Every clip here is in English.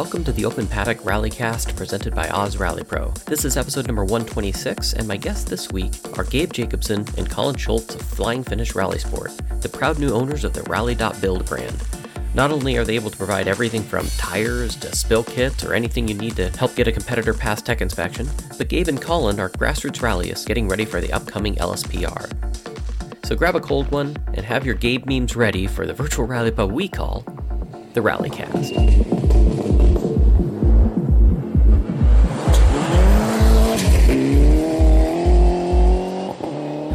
welcome to the Open Paddock Rallycast presented by Oz Rally Pro. This is episode number 126, and my guests this week are Gabe Jacobson and Colin Schultz of Flying Finish Rally Sport, the proud new owners of the Rally.build brand. Not only are they able to provide everything from tires to spill kits or anything you need to help get a competitor past tech inspection, but Gabe and Colin are grassroots rallyists getting ready for the upcoming LSPR. So grab a cold one and have your Gabe memes ready for the virtual rally pub we call the Rallycast.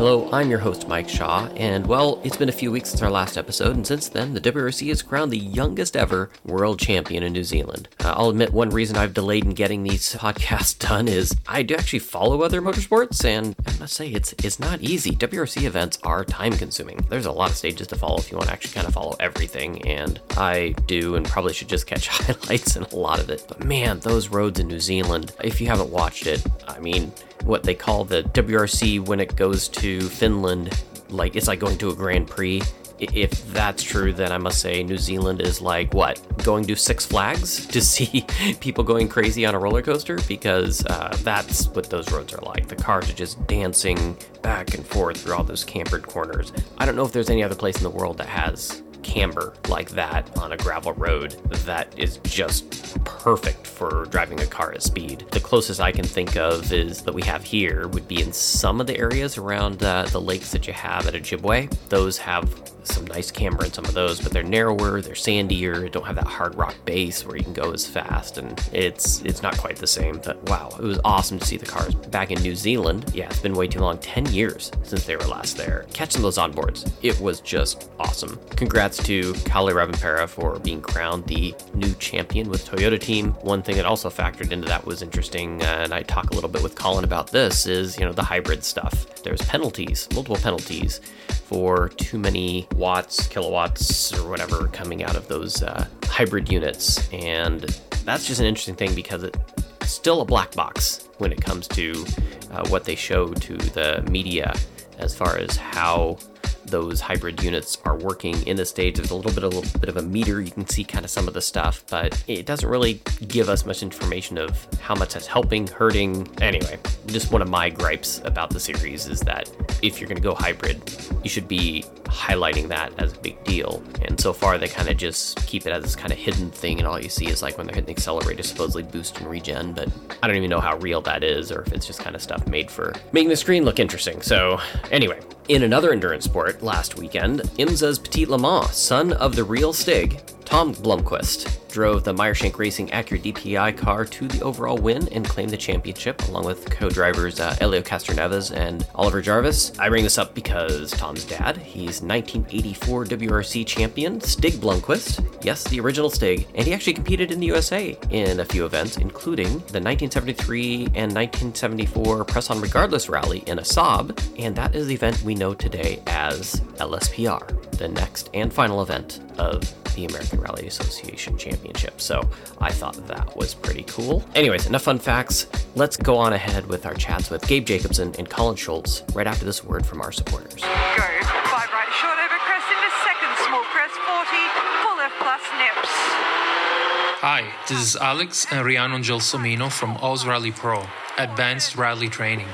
Hello, I'm your host, Mike Shaw, and well, it's been a few weeks since our last episode, and since then, the WRC has crowned the youngest ever world champion in New Zealand. Uh, I'll admit one reason I've delayed in getting these podcasts done is I do actually follow other motorsports, and I must say, it's it's not easy. WRC events are time consuming. There's a lot of stages to follow if you want to actually kind of follow everything, and I do, and probably should just catch highlights in a lot of it. But man, those roads in New Zealand, if you haven't watched it, I mean, what they call the WRC when it goes to Finland, like it's like going to a Grand Prix. If that's true, then I must say New Zealand is like what going to Six Flags to see people going crazy on a roller coaster because uh, that's what those roads are like. The cars are just dancing back and forth through all those cambered corners. I don't know if there's any other place in the world that has camber like that on a gravel road that is just perfect for driving a car at speed. The closest I can think of is that we have here would be in some of the areas around uh, the lakes that you have at Ojibwe. Those have some nice camber in some of those, but they're narrower, they're sandier, don't have that hard rock base where you can go as fast, and it's it's not quite the same. But wow, it was awesome to see the cars back in New Zealand. Yeah, it's been way too long, 10 years since they were last there. Catching those onboards, it was just awesome. Congrats to Kalle Rovanperä for being crowned the new champion with Toyota team. One thing that also factored into that was interesting, uh, and I talk a little bit with Colin about this, is you know the hybrid stuff. There's penalties, multiple penalties for too many watts, kilowatts, or whatever coming out of those uh, hybrid units. And that's just an interesting thing because it's still a black box when it comes to uh, what they show to the media as far as how those hybrid units are working in the stage. There's a little bit, a little bit of a meter. You can see kind of some of the stuff, but it doesn't really give us much information of how much that's helping, hurting. Anyway, just one of my gripes about the series is that if you're going to go hybrid, you should be highlighting that as a big deal. And so far, they kind of just keep it as this kind of hidden thing, and all you see is like when they're hitting the accelerator, supposedly boost and regen. But I don't even know how real that is, or if it's just kind of stuff made for making the screen look interesting. So, anyway, in another endurance sport last weekend, IMSA's Petit Le Mans, son of the real Stig, Tom Blomqvist drove the Meyershank Racing Acura DPI car to the overall win and claimed the championship, along with co-drivers uh, Elio Castroneves and Oliver Jarvis. I bring this up because Tom's dad, he's 1984 WRC champion Stig Blomqvist, yes, the original Stig, and he actually competed in the USA in a few events, including the 1973 and 1974 Press On Regardless rally in a Saab, and that is the event we know today as LSPR, the next and final event of the American Rally Association Championship. So I thought that was pretty cool. Anyways, enough fun facts. Let's go on ahead with our chats with Gabe Jacobson and Colin Schultz right after this word from our supporters. Go. Five right short over crest into second, small crest 40, full left plus nips. Hi, this is Alex and Rhianna Gelsomino from Oz Rally Pro, Advanced Rally Training.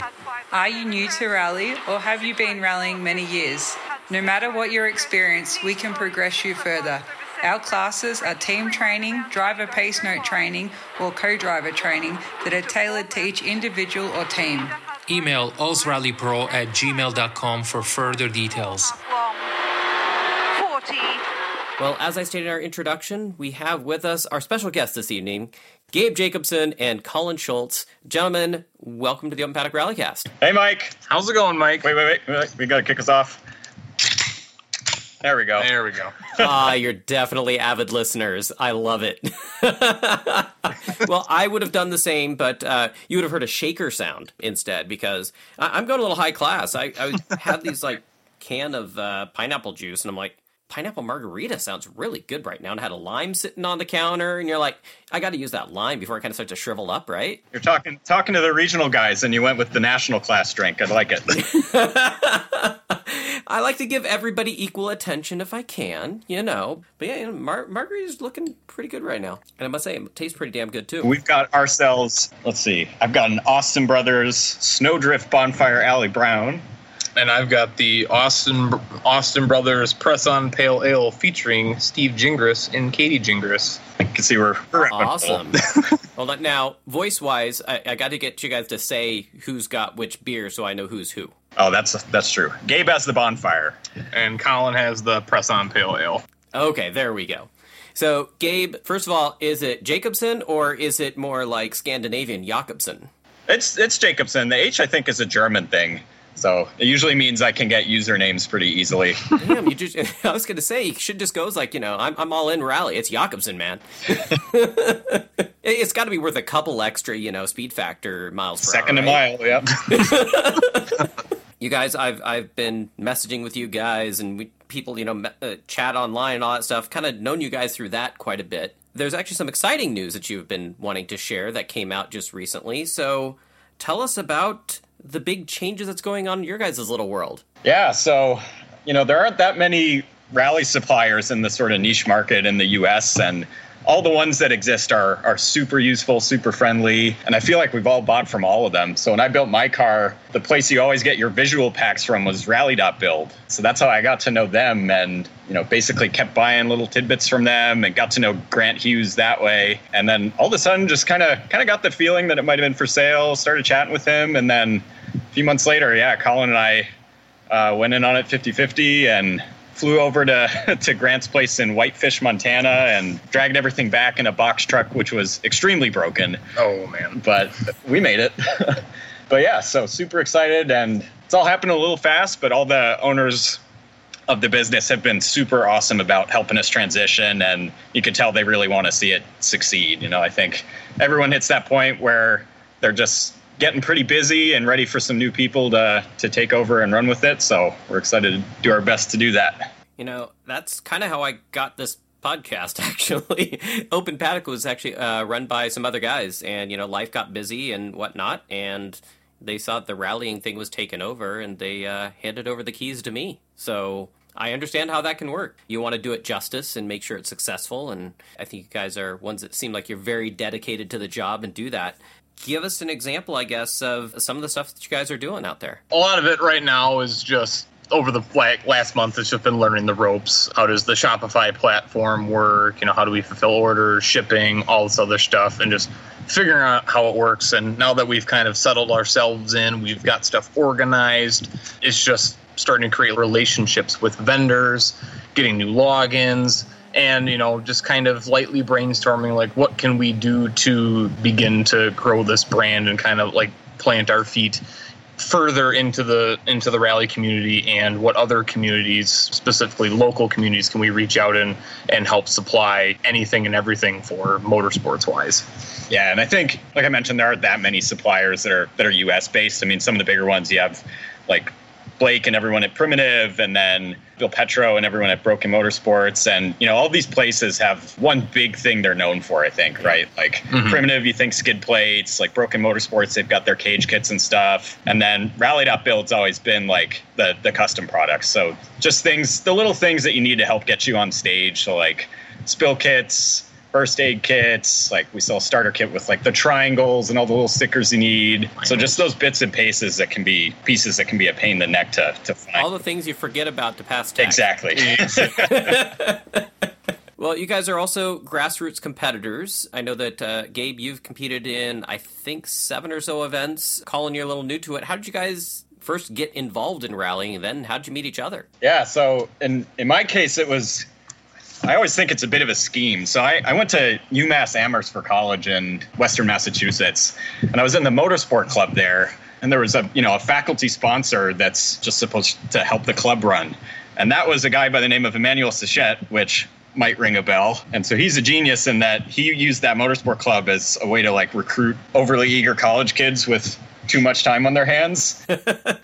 Are you new to rally or have you been rallying many years? No matter what your experience, we can progress you further. Our classes are team training, driver pace note training, or co driver training that are tailored to each individual or team. Email ozrallypro at gmail.com for further details. 40. Well, as I stated in our introduction, we have with us our special guests this evening, Gabe Jacobson and Colin Schultz. Gentlemen, welcome to the Open Paddock Rallycast. Hey, Mike. How's it going, Mike? Wait, wait, wait. wait. We got to kick us off. There we go. There we go. Ah, you're definitely avid listeners. I love it. well, I would have done the same, but uh, you would have heard a shaker sound instead because I- I'm going a little high class. I, I had these like can of uh, pineapple juice, and I'm like, pineapple margarita sounds really good right now. And I had a lime sitting on the counter, and you're like, I got to use that lime before it kind of starts to shrivel up, right? You're talking talking to the regional guys, and you went with the national class drink. I like it. I like to give everybody equal attention if I can, you know. But yeah, you know, Mar- Margarita's looking pretty good right now, and I must say, it tastes pretty damn good too. We've got ourselves, let's see, I've got an Austin Brothers Snowdrift Bonfire Alley Brown. And I've got the Austin Austin Brothers Press On Pale Ale featuring Steve Gingras and Katie Gingras. I can see we're, we're Awesome. Hold on. Now, voice wise, I, I got to get you guys to say who's got which beer so I know who's who. Oh, that's that's true. Gabe has the bonfire. And Colin has the Press On Pale Ale. Okay, there we go. So, Gabe, first of all, is it Jacobson or is it more like Scandinavian Jakobsen? It's it's Jacobson. The H I think is a German thing. So it usually means I can get usernames pretty easily. Damn, you just, I was going to say, you should just go like, you know, I'm, I'm all in rally. It's Jakobsen, man. it's got to be worth a couple extra, you know, speed factor miles per Second hour, right? mile, yep. You guys, I've I've been messaging with you guys and we, people, you know, uh, chat online and all that stuff. Kind of known you guys through that quite a bit. There's actually some exciting news that you've been wanting to share that came out just recently. So, tell us about the big changes that's going on in your guys' little world. Yeah, so you know there aren't that many rally suppliers in the sort of niche market in the U.S. and all the ones that exist are are super useful, super friendly, and I feel like we've all bought from all of them. So when I built my car, the place you always get your visual packs from was Rally.build. So that's how I got to know them, and you know basically kept buying little tidbits from them, and got to know Grant Hughes that way. And then all of a sudden, just kind of kind of got the feeling that it might have been for sale. Started chatting with him, and then a few months later, yeah, Colin and I uh, went in on it 50-50 and flew over to, to Grant's place in Whitefish, Montana, and dragged everything back in a box truck, which was extremely broken. Oh man. But we made it. but yeah, so super excited, and it's all happened a little fast. But all the owners of the business have been super awesome about helping us transition, and you can tell they really want to see it succeed. You know, I think everyone hits that point where they're just getting pretty busy and ready for some new people to to take over and run with it. So we're excited to do our best to do that. You know, that's kind of how I got this podcast, actually. Open Paddock was actually uh, run by some other guys, and, you know, life got busy and whatnot, and they saw the rallying thing was taken over, and they uh, handed over the keys to me. So I understand how that can work. You want to do it justice and make sure it's successful, and I think you guys are ones that seem like you're very dedicated to the job and do that. Give us an example, I guess, of some of the stuff that you guys are doing out there. A lot of it right now is just over the last month. It's just been learning the ropes. How does the Shopify platform work? You know, how do we fulfill orders, shipping, all this other stuff, and just figuring out how it works. And now that we've kind of settled ourselves in, we've got stuff organized. It's just starting to create relationships with vendors, getting new logins, and you know, just kind of lightly brainstorming like what can we do to begin to grow this brand and kind of like plant our feet further into the into the rally community and what other communities specifically local communities can we reach out and and help supply anything and everything for motorsports wise Yeah, and I think, like I mentioned, there aren't that many suppliers that are that are U.S. based. I mean, some of the bigger ones you have, like Blake and everyone at Primitive, and then Bill Petro and everyone at Broken Motorsports, and you know, all these places have one big thing they're known for. I think, right? Like mm-hmm. Primitive, you think skid plates. Like Broken Motorsports, they've got their cage kits and stuff, and then Rally.Build's always been like the the custom products. So just things, the little things that you need to help get you on stage. So like spill kits first aid kits. Like we sell a starter kit with like the triangles and all the little stickers you need. So just those bits and pieces that can be pieces that can be a pain in the neck to to find. All the things you forget about to pass tech. exactly. Well, you guys are also grassroots competitors. I know that uh, Gabe, you've competed in I think seven or so events. Colin, you're a little new to it. How did you guys first get involved in rallying, and then how did you meet each other? yeah. So in in my case, it was. I always think it's a bit of a scheme. So I, I went to UMass Amherst for college in Western Massachusetts, and I was in the motorsport club there. And there was a you know a faculty sponsor that's just supposed to help the club run, and that was a guy by the name of Emmanuel Sachette, which might ring a bell. And so he's a genius in that he used that motorsport club as a way to like recruit overly eager college kids with too much time on their hands.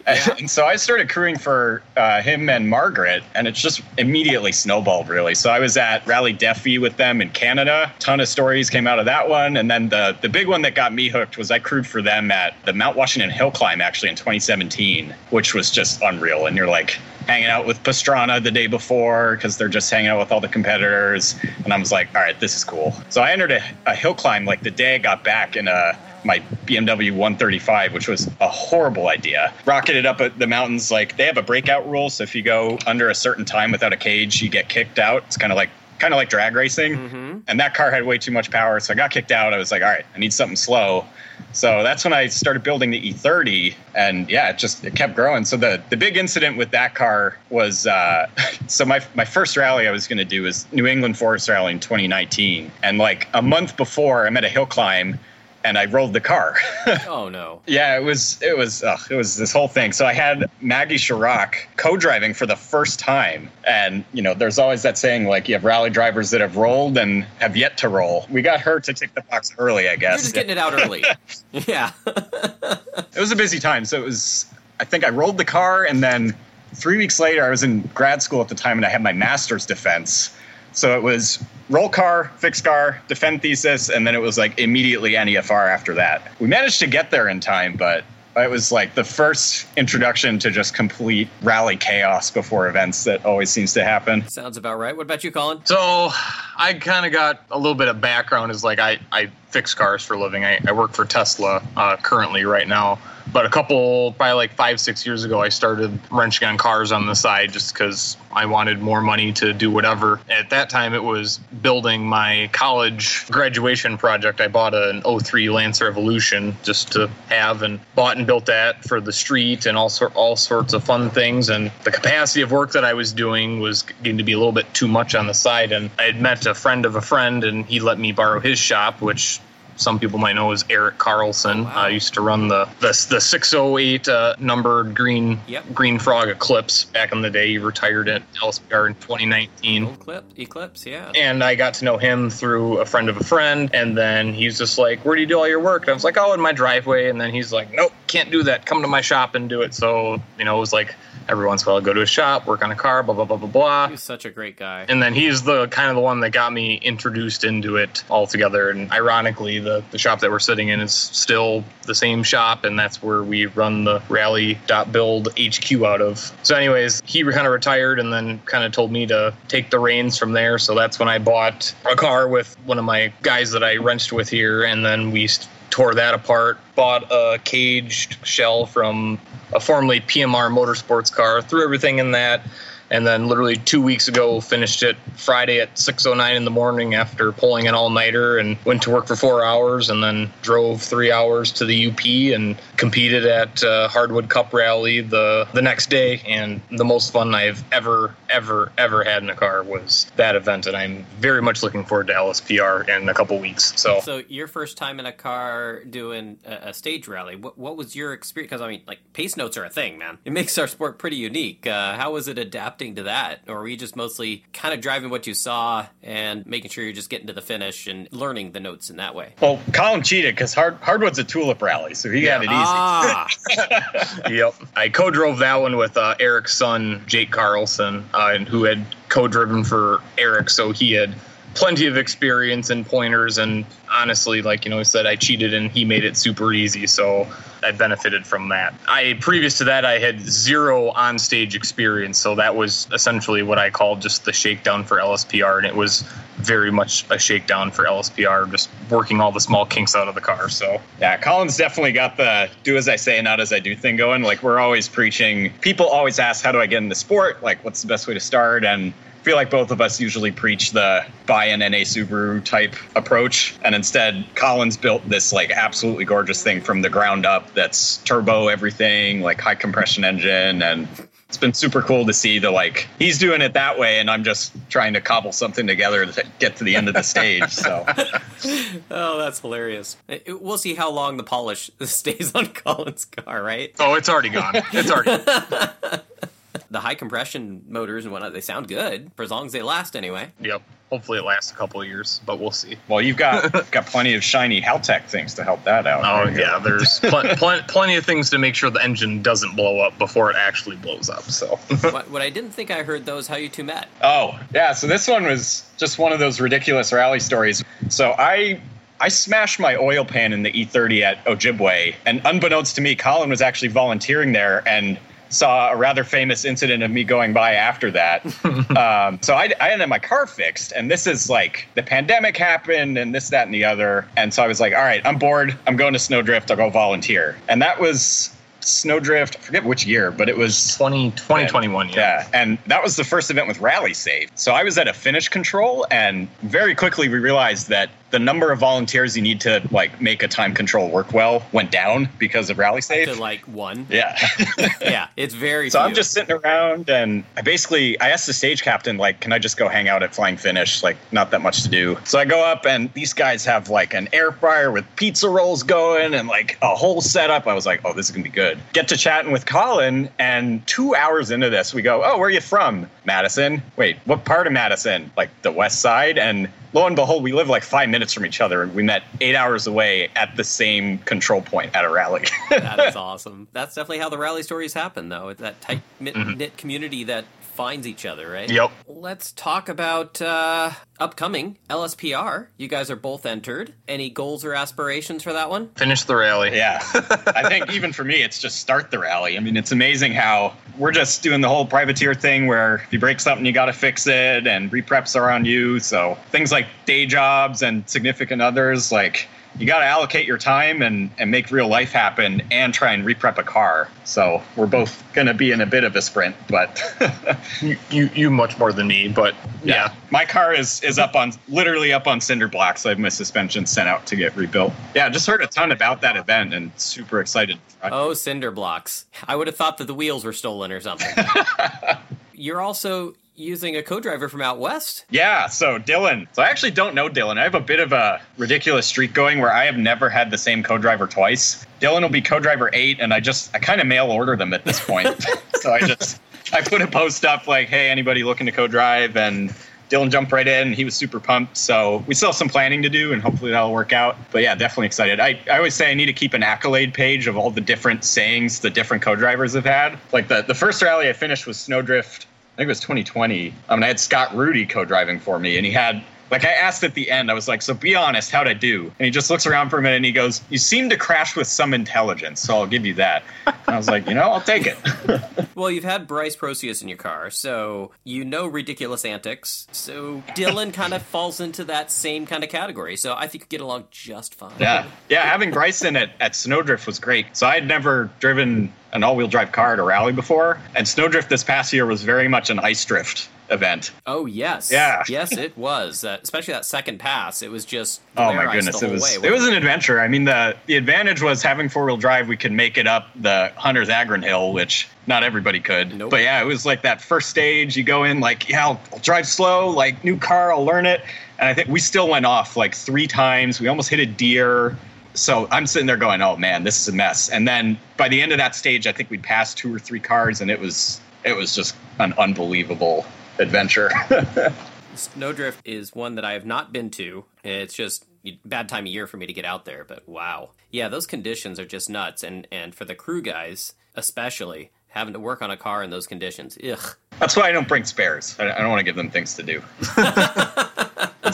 And so I started crewing for uh, him and Margaret, and it's just immediately snowballed, really. So I was at Rally Defi with them in Canada. ton of stories came out of that one. And then the, the big one that got me hooked was I crewed for them at the Mount Washington Hill Climb, actually, in 2017, which was just unreal. And you're like, hanging out with Pastrana the day before because they're just hanging out with all the competitors. And I was like, all right, this is cool. So I entered a, a hill climb like the day I got back in a my BMW 135, which was a horrible idea. Rocketed up at the mountains, like they have a breakout rule. So if you go under a certain time without a cage, you get kicked out. It's kind of like kind of like drag racing. Mm-hmm. And that car had way too much power, so I got kicked out. I was like, all right, I need something slow. So that's when I started building the E30, and yeah, it just it kept growing. So the the big incident with that car was uh, so my my first rally I was going to do was New England Forest Rally in 2019, and like a month before, I'm at a hill climb, and I rolled the car. Oh no. Yeah, it was it was ugh, it was this whole thing. So I had Maggie Chirac co-driving for the first time, and you know, there's always that saying like you have rally drivers that have rolled and have yet to roll. We got her to tick the box early, I You're guess. just getting it out early. yeah. it was a busy time, so it was. I think I rolled the car, and then three weeks later, I was in grad school at the time, and I had my master's defense. So it was roll car, fix car, defend thesis, and then it was like immediately NEFR after that. We managed to get there in time, but it was like the first introduction to just complete rally chaos before events that always seems to happen. Sounds about right. What about you, Colin? So I kind of got a little bit of background is like I, I fix cars for a living. I, I work for Tesla uh, currently right now. But a couple, probably like five, six years ago, I started wrenching on cars on the side just because I wanted more money to do whatever. At that time, it was building my college graduation project. I bought an 03 Lancer Evolution just to have and bought and built that for the street and all, sort, all sorts of fun things. And the capacity of work that I was doing was getting to be a little bit too much on the side. And I had met a friend of a friend, and he let me borrow his shop, which some people might know as Eric Carlson. wow. I used to run the the, the 608 uh, numbered green Yep. Green Frog Eclipse back in the day. He retired at LSPR in 2019. Old clip, Eclipse, yeah. And I got to know him through a friend of a friend. And then he's just like, Where do you do all your work? And I was like, Oh, in my driveway. And then he's like, Nope, can't do that. Come to my shop and do it. So, you know, it was like every once in a while, I'd go to a shop, work on a car, blah, blah, blah, blah, blah. He's such a great guy. And then he's the kind of the one that got me introduced into it altogether. And ironically, the, the shop that we're sitting in is still the same shop, and that's where we run the rally.build HQ out of. So, anyways, he kind of retired and then kind of told me to take the reins from there. So that's when I bought a car with one of my guys that I wrenched with here, and then we tore that apart, bought a caged shell from a formerly PMR motorsports car, threw everything in that, and then literally two weeks ago finished it Friday at 6:09 in the morning after pulling an all-nighter and went to work for four hours and then drove three hours to the UP and competed at uh, Hardwood Cup Rally the the next day. And the most fun I've ever ever ever had in a car was that event, and I'm very much looking forward to LSPR in a couple weeks. So. So your first time in a car doing a, a stage rally, what, what was your experience? Because I mean, like pace notes are a thing, man. It makes our sport pretty unique. Uh, how was it adapting to that, or were you just mostly kind of driving what you saw and making sure you're just getting to the finish and learning the notes in that way? Well, Colin cheated because Hard, Hardwood's a tulip rally, so he got it easy. Ah, yep. I co-drove that one with uh, Eric's son, Jake Carlson, uh, and who had co-driven for Eric, so he had plenty of experience and pointers. And honestly, like you know, he said I cheated and he made it super easy, so I benefited from that. I previous to that, I had zero on-stage experience, so that was essentially what I called just the shakedown for LSPR, and it was very much a shakedown for LSPR, just working all the small kinks out of the car. So Yeah, Colin's definitely got the do as I say, not as I do thing going. Like we're always preaching. People always ask, "How do I get into sport? Like, what's the best way to start?" And I feel like both of us usually preach the buy an NA Subaru type approach, and instead, Colin's built this like absolutely gorgeous thing from the ground up. That's turbo everything, like high compression engine, and it's been super cool to see the like he's doing it that way, and I'm just trying to cobble something together to get to the end of the stage. So. oh, that's hilarious. It- it- We'll see how long the polish stays on Colin's car, right? oh, it's already gone. It's already. The high compression motors and whatnot, they sound good for as long as they last anyway. Yep. Hopefully it lasts a couple of years, but we'll see. Well, you've got got plenty of shiny Haltech things to help that out. Oh right? yeah, there's pl- pl- plenty of things to make sure the engine doesn't blow up before it actually blows up. So what, what I didn't think I heard though is how you two met. Oh yeah. So this one was just one of those ridiculous rally stories. So I. I smashed my oil pan in the E30 at Ojibwe, and unbeknownst to me, Colin was actually volunteering there. And saw a rather famous incident of me going by after that. um, so I, I had my car fixed, and this is like the pandemic happened, and this, that, and the other. And so I was like, all right, I'm bored. I'm going to Snowdrift. I'll go volunteer. And that was Snowdrift. I forget which year, but it was 20, 2021, yeah. yeah, and that was the first event with RallySafe. So I was at a finish control, and very quickly we realized that the number of volunteers you need to like make a time control work well went down because of RallySafe. To like one. Yeah. yeah, it's very. So few. I'm just sitting around, and I basically I asked the stage captain like, "Can I just go hang out at Flying Finish? Like, not that much to do." So I go up, and these guys have like an air fryer with pizza rolls going, and like a whole setup. I was like, "Oh, this is gonna be good." Get to chatting with Colin, and two hours into this, we go, "Oh, where are you from, Madison? Wait, what part of Madison? Like the West Side?" And lo and behold, we live like five minutes from each other, and we met eight hours away at the same control point at a rally. that is awesome. That's definitely how the rally stories happen, though. It's that tight mm-hmm. knit community that finds each other, right? Yep. Let's talk about uh, upcoming LSPR. You guys are both entered. Any goals or aspirations for that one? Finish the rally. Yeah. I think even for me, it's just start the rally. I mean, it's amazing how we're just doing the whole privateer thing where if you break something, you got to fix it, and repreps are on you. So things like day jobs and significant others, like, you got to allocate your time and, and make real life happen and try and reprep a car. So we're both going to be in a bit of a sprint, but You, you, you much more than me, but yeah. my car is is up on literally up on cinder blocks. I have my suspension sent out to get rebuilt. Yeah, just heard a ton about that event and super excited. Oh, cinder blocks. I would have thought that the wheels were stolen or something. You're also using a co-driver from out west. Yeah, so Dylan. So I actually don't know Dylan. I have a bit of a ridiculous streak going where I have never had the same co-driver twice. Dylan will be co-driver eight, and I just I kind of mail order them at this point. so I just I put a post up like, hey, anybody looking to co-drive, and Dylan jumped right in. He was super pumped. So we still have some planning to do, and hopefully that'll work out. But yeah, definitely excited. I, I always say I need to keep an accolade page of all the different sayings the different co-drivers have had. Like the, the first rally I finished was Snowdrift. I think it was 2020. I mean, I had Scott Rudy co-driving for me, and he had like I asked at the end, I was like, "So be honest, how'd I do?" And he just looks around for a minute and he goes, "You seem to crash with some intelligence, so I'll give you that." And I was like, "You know, I'll take it." Well, you've had Bryce Procius in your car, so you know ridiculous antics. So Dylan kind of falls into that same kind of category. So I think you get along just fine. Yeah, yeah. Having Bryson at, at Snowdrift was great. So I had never driven an all-wheel drive car at a rally before, and Snowdrift this past year was very much an ice drift event. Oh yes, Yeah. yes, it was. Uh, especially that second pass, it was just Oh my goodness, it was way, it was an adventure. I mean, the the advantage was having four wheel drive. We could make it up the Hunter's Agron Hill, which not everybody could. Nope. But yeah, it was like that first stage. You go in like, yeah, I'll, I'll drive slow, like new car, I'll learn it. And I think we still went off like three times. We almost hit a deer. So I'm sitting there going, oh man, this is a mess. And then by the end of that stage, I think we'd passed two or three cars, and it was it was just an unbelievable adventure. Snowdrift is one that I have not been to. It's just bad time of year for me to get out there, but wow. Yeah, those conditions are just nuts and and for the crew guys especially having to work on a car in those conditions. Ugh. That's why I don't bring spares. I, I don't want to give them things to do.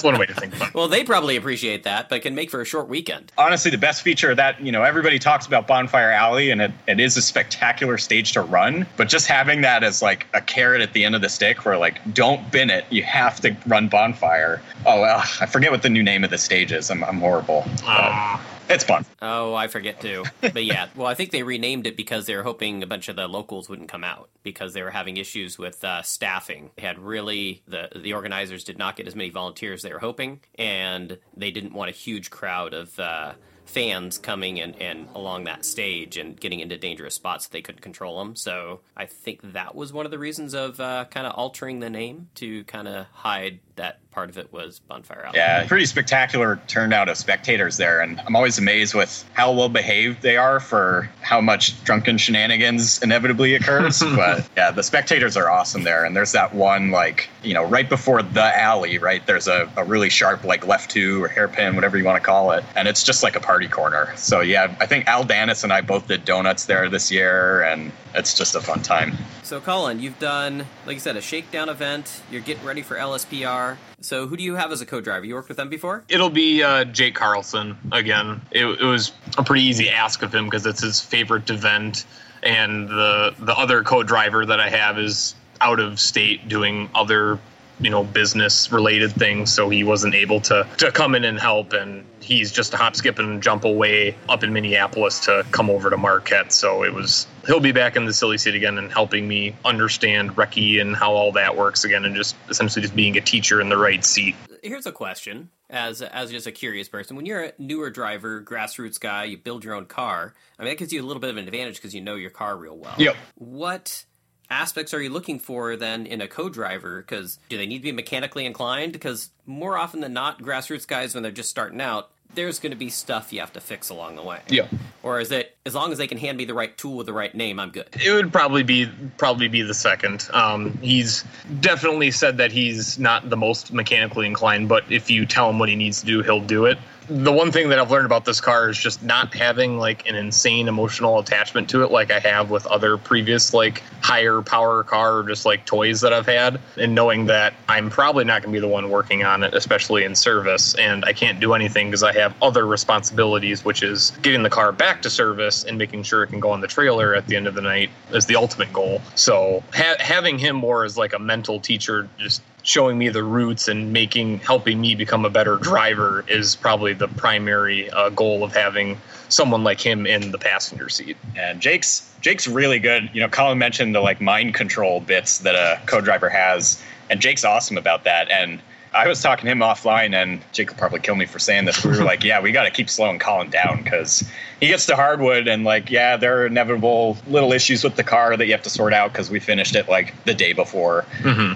That's one way to think about it. Well, they probably appreciate that, but can make for a short weekend. honestly the best feature of that you know everybody talks about bonfire alley and it, it is a spectacular stage to run but just having that as like a carrot at the end of the stick where like don't bin it you have to run bonfire oh well, i forget what the new name of the stage is i'm, I'm horrible But it's fun Oh, I forget too. But yeah, well, I think they renamed it because they were hoping a bunch of the locals wouldn't come out because they were having issues with uh, staffing. They had really the the organizers did not get as many volunteers they were hoping, and they didn't want a huge crowd of. Uh, fans coming and, and along that stage and getting into dangerous spots they couldn't control them so i think that was one of the reasons of uh, kind of altering the name to kind of hide that part of it was bonfire alley yeah pretty spectacular turnout of spectators there and i'm always amazed with how well behaved they are for how much drunken shenanigans inevitably occurs but yeah the spectators are awesome there and there's that one like you know right before the alley right there's a, a really sharp like left two or hairpin whatever you want to call it and it's just like a party corner. So yeah i think al danis and i both did donuts there this year and it's just a fun time So, Colin, you've done, like you said, a shakedown event. You're getting ready for LSPR. So, who do you have as a co-driver? You worked with them before? It'll be uh, Jake Carlson again. It, it was a pretty easy ask of him because it's his favorite event, and the the other co-driver that I have is out of state doing other you know business related things so he wasn't able to to come in and help and he's just a hop skip and jump away up in minneapolis to come over to marquette so it was he'll be back in the silly seat again and helping me understand recce and how all that works again and just essentially just being a teacher in the right seat Here's a question as as just a curious person. When you're a newer driver, grassroots guy, you build your own car. I mean, that gives you a little bit of an advantage because you know your car real well. Yep. What aspects are you looking for then in a co-driver? Because do they need to be mechanically inclined? Because more often than not, grassroots guys when they're just starting out, there's going to be stuff you have to fix along the way. Yep. Or is it as long as they can hand me the right tool with the right name, I'm good. It would probably be probably be the second. Um, he's definitely said that he's not the most mechanically inclined, but if you tell him what he needs to do, he'll do it. The one thing that I've learned about this car is just not having like an insane emotional attachment to it, like I have with other previous like higher power car or just like toys that I've had, and knowing that I'm probably not going to be the one working on it, especially in service, and I can't do anything because I have other responsibilities, which is getting the car back to service and making sure it can go on the trailer at the end of the night is the ultimate goal. So ha- having him more as like a mental teacher, just showing me the routes and making helping me become a better driver is probably the primary uh, goal of having someone like him in the passenger seat. And Jake's Jake's really good. You know, Colin mentioned the like mind control bits that a co-driver has, and Jake's awesome about that. And I was talking to him offline, and Jake will probably kill me for saying this. We were like, "Yeah, we got to keep slowing Colin down because he gets to hardwood, and like, yeah, there are inevitable little issues with the car that you have to sort out because we finished it like the day before.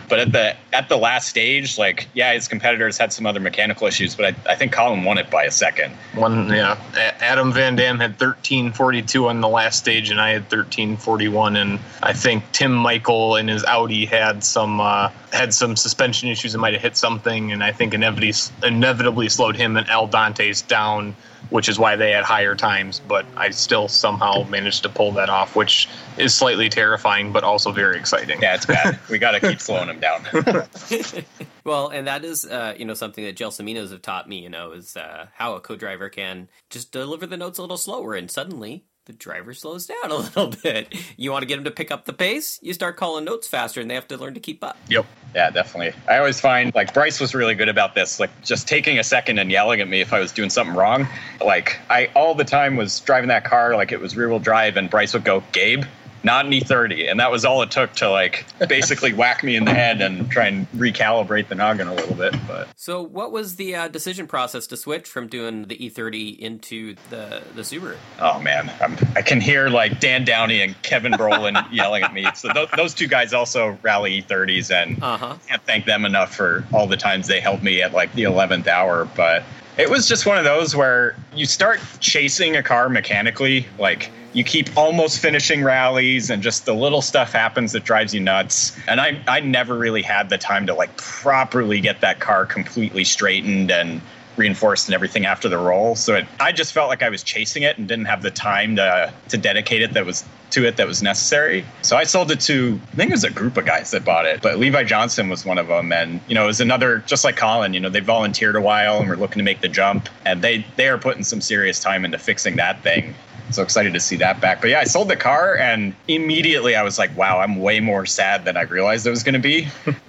But at the at the last stage, like, yeah, his competitors had some other mechanical issues, but I, I think Colin won it by a second. One, yeah, A- Adam Van Dam had 1342 on the last stage, and I had 1341. And I think Tim Michael in his Audi had some uh, had some suspension issues and might have hit something, and I think inevitably inevitably slowed him and El Dante's down, which is why they had higher times. But I still somehow managed to pull that off, which is slightly terrifying, but also very exciting. Yeah, it's bad. we got to keep slowing him down. Well, and that is, uh, you know, something that Gelsominos have taught me, you know, is uh, how a co-driver can just deliver the notes a little slower, and suddenly the driver slows down a little bit. You want to get him to pick up the pace, you start calling notes faster, and they have to learn to keep up. Yep. Yeah, definitely. I always find like Bryce was really good about this, like just taking a second and yelling at me if I was doing something wrong. Like I all the time was driving that car like it was rear wheel drive, and Bryce would go, Gabe, not an E30, and that was all it took to like basically whack me in the head and try and recalibrate the noggin a little bit. But So, what was the uh, decision process to switch from doing the E30 into the the Subaru? oh man, I'm, I can hear like Dan Downey and Kevin Brolin yelling at me. So th- those two guys also rally E30s, and Uh huh. can't thank them enough for all the times they helped me at like the 11th hour but it was just one of those where you start chasing a car mechanically like you keep almost finishing rallies and just the little stuff happens that drives you nuts. And i i never really had the time to like properly get that car completely straightened and reinforced and everything after the roll. So it, i just felt like i was chasing it and didn't have the time to to dedicate it that was to it that was necessary. So I sold it to, I think it was a group of guys that bought it, but Levi Johnson was one of them. And, you know, it was another, just like Colin, you know, they volunteered a while and were looking to make the jump. And they, they are putting some serious time into fixing that thing. So excited to see that back. But yeah, I sold the car and immediately I was like, wow, I'm way more sad than I realized it was going to be.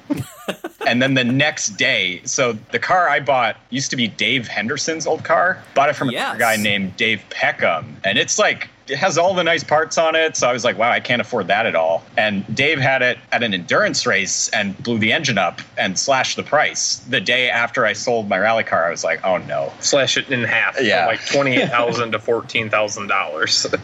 and then the next day, so the car I bought used to be Dave Henderson's old car. Bought it from Yes. a guy named Dave Peckham. And it's like, it has all the nice parts on it. So I was like, wow, I can't afford that at all. And Dave had it at an endurance race and blew the engine up and slashed the price. The day after I sold my rally car, I was like, oh no. Slash it in half. Yeah. From like twenty-eight thousand to fourteen thousand dollars.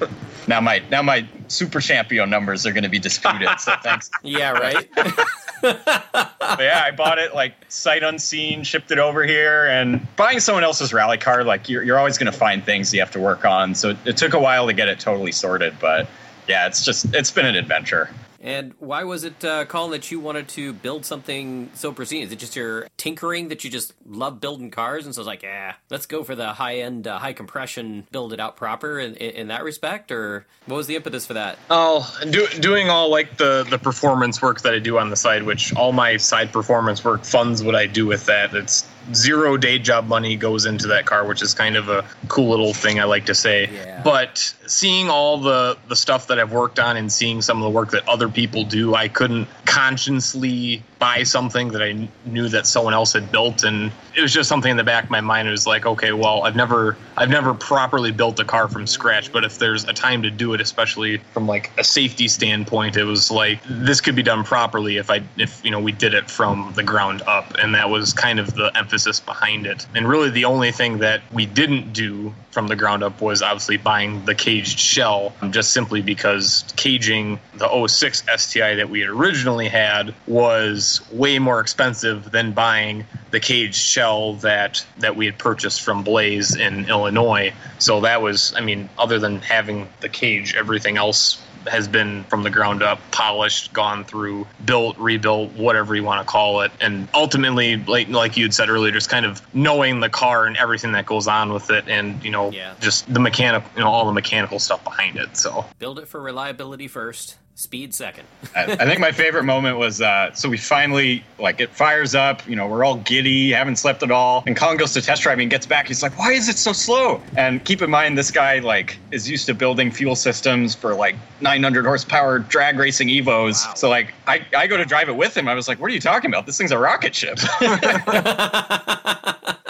Now my now my super champion numbers are going to be disputed. So thanks. Yeah, right. Yeah, I bought it like sight unseen, shipped it over here, and buying someone else's rally car, like you're, you're always going to find things you have to work on. So it, it took a while to get it totally sorted, but yeah, it's just it's been an adventure. And why was it, uh, Colin, that you wanted to build something so pristine? Is it just your tinkering that you just love building cars, and so it's like, yeah, let's go for the high end, uh, high compression, build it out proper in, in, in that respect, or what was the impetus for that? Oh, do, doing all like the the performance work that I do on the side, which all my side performance work funds what I do with that. It's zero day job money goes into that car, which is kind of a cool little thing I like to say. Yeah. But seeing all the the stuff that I've worked on and seeing some of the work that other people do, I couldn't consciously buy something that I knew that someone else had built, and it was just something in the back of my mind. It was like, okay, well, I've never I've never properly built a car from scratch, but if there's a time to do it, especially from like a safety standpoint, it was like this could be done properly if I if you know we did it from the ground up, and that was kind of the emphasis behind it. And really, the only thing that we didn't do from the ground up was obviously buying the caged shell, just simply because caging the 06 STI that we had originally had was way more expensive than buying the caged shell that that we had purchased from Blaze in Illinois. So that was, I mean, other than having the cage, everything else has been from the ground up, polished, gone through, built, rebuilt, whatever you want to call it. And ultimately, like like you had said earlier, just kind of knowing the car and everything that goes on with it, and you know, Yeah. just the mechanic, you know, all the mechanical stuff behind it. So Build it for reliability first, speed second. I, I think my favorite moment was uh, so we finally like it fires up. You know, we're all giddy, haven't slept at all. And Colin goes to test drive and gets back. He's like, "Why is it so slow?" And keep in mind, this guy like is used to building fuel systems for like 900 horsepower drag racing Evos. Wow. So like, I I go to drive it with him. I was like, "What are you talking about? This thing's a rocket ship."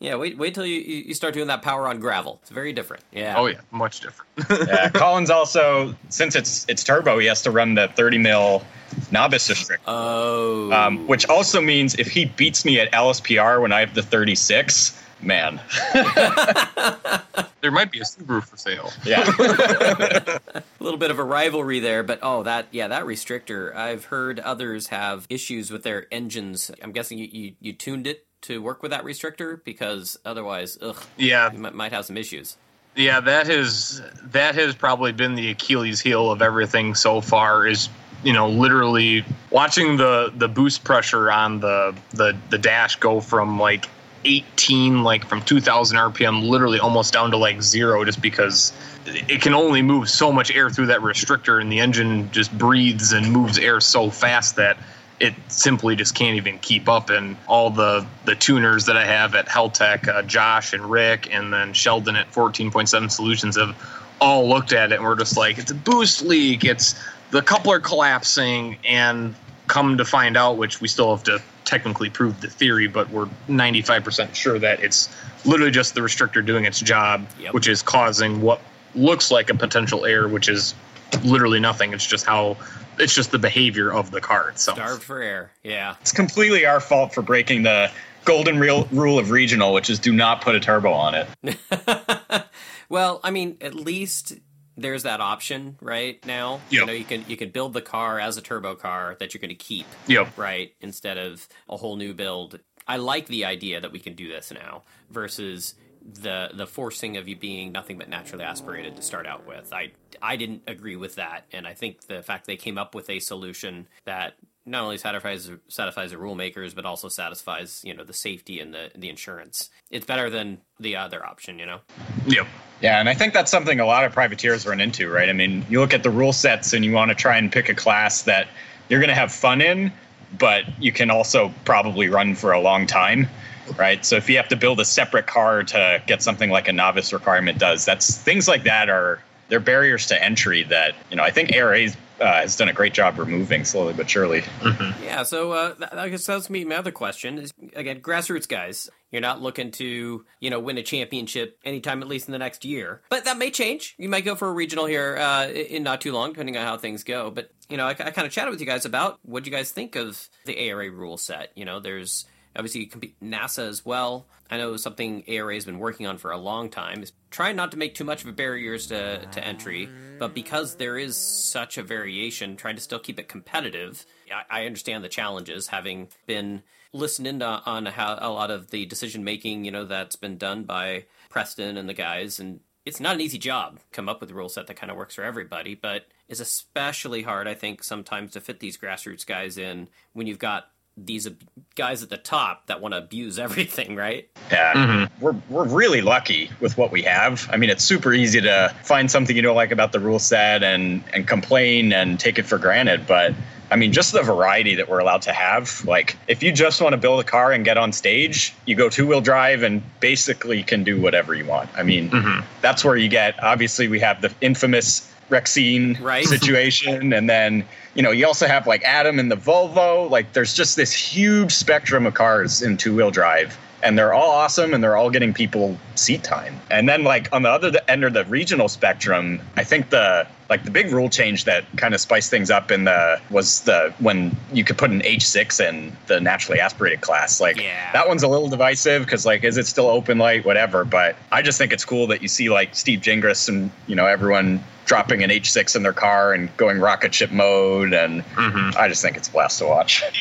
yeah, wait wait till you, you you start doing that power on gravel. It's very different. Yeah. oh yeah, much different. yeah, Colin's also since it's it's turbo, he has to run the 30 mil novice restrict. Oh. Um, which also means if he beats me at LSPR when I have the 36, man, there might be a Subaru for sale. yeah. a little bit of a rivalry there, but oh, that yeah, that restrictor. I've heard others have issues with their engines. I'm guessing you you, you tuned it to work with that restrictor because otherwise, ugh, Yeah, you might, might have some issues. Yeah, that has that has probably been the Achilles heel of everything so far. Is you know literally watching the the boost pressure on the the the dash go from like 18 like from 2000 rpm literally almost down to like zero just because it can only move so much air through that restrictor and the engine just breathes and moves air so fast that it simply just can't even keep up. And all the the tuners that I have at Haltech, uh, Josh and Rick, and then Sheldon at 14.7 Solutions have all looked at it and we're just like, it's a boost leak, it's the coupler collapsing, and come to find out, which we still have to technically prove the theory, but we're 95% sure that it's literally just the restrictor doing its job, Yep. which is causing what looks like a potential error, which is literally nothing. It's just how it's just the behavior of the car itself. Starved for air. Yeah. It's completely our fault for breaking the golden real rule of regional, which is do not put a turbo on it. well, I mean, at least there's that option right now. You know, you can you can build the car as a turbo car that you're going to keep, Yep. right, instead of a whole new build. I like the idea that we can do this now versus the the forcing of you being nothing but naturally aspirated to start out with. I I didn't agree with that, and I think the fact they came up with a solution that not only satisfies satisfies the rule makers but also satisfies you know the safety and the the insurance. It's better than the other option, you know. Yep. Yeah, and I think that's something a lot of privateers run into, right? I mean, you look at the rule sets and you want to try and pick a class that you're going to have fun in, but you can also probably run for a long time, right? So if you have to build a separate car to get something like a novice requirement does, that's things like that are they're barriers to entry that you know I think ARA uh, has done a great job removing slowly but surely. Yeah, so uh, that, I guess that's me. My other question is again, grassroots guys. You're not looking to you know win a championship anytime, at least in the next year. But that may change. You might go for a regional here uh, in not too long, depending on how things go. But you know, I, I kind of chatted with you guys about what do you guys think of the ARA rule set. You know, there's obviously you compete NASA as well. I know something ARA has been working on for a long time is trying not to make too much of a barriers to, to entry, but because there is such a variation, trying to still keep it competitive. I, I understand the challenges, having been listening into on how a lot of the decision making, you know, that's been done by Preston and the guys, and it's not an easy job come up with a rule set that kind of works for everybody, but it's especially hard, I think, sometimes to fit these grassroots guys in when you've got these ab- guys at the top that want to abuse everything, right? Yeah, mm-hmm. we're we're really lucky with what we have. I mean, it's super easy to find something you don't like about the rule set and and complain and take it for granted. But I mean, just the variety that we're allowed to have. Like, if you just want to build a car and get on stage, you go two wheel drive and basically can do whatever you want. I mean, mm-hmm. that's where you get, obviously, we have the infamous Rexine Right. situation. And then, you know, you also have like Adam and the Volvo. Like, there's just this huge spectrum of cars in two wheel drive. And they're all awesome and they're all getting people seat time. And then, like, on the other end of the regional spectrum, I think the like the big rule change that kind of spiced things up in the was the when you could put an H6 in the naturally aspirated class. Like Yeah. that one's a little divisive because like is it still open light, whatever. But I just think it's cool that you see like Steve Gingras and you know everyone dropping an H6 in their car and going rocket ship mode, and I just think it's a blast to watch.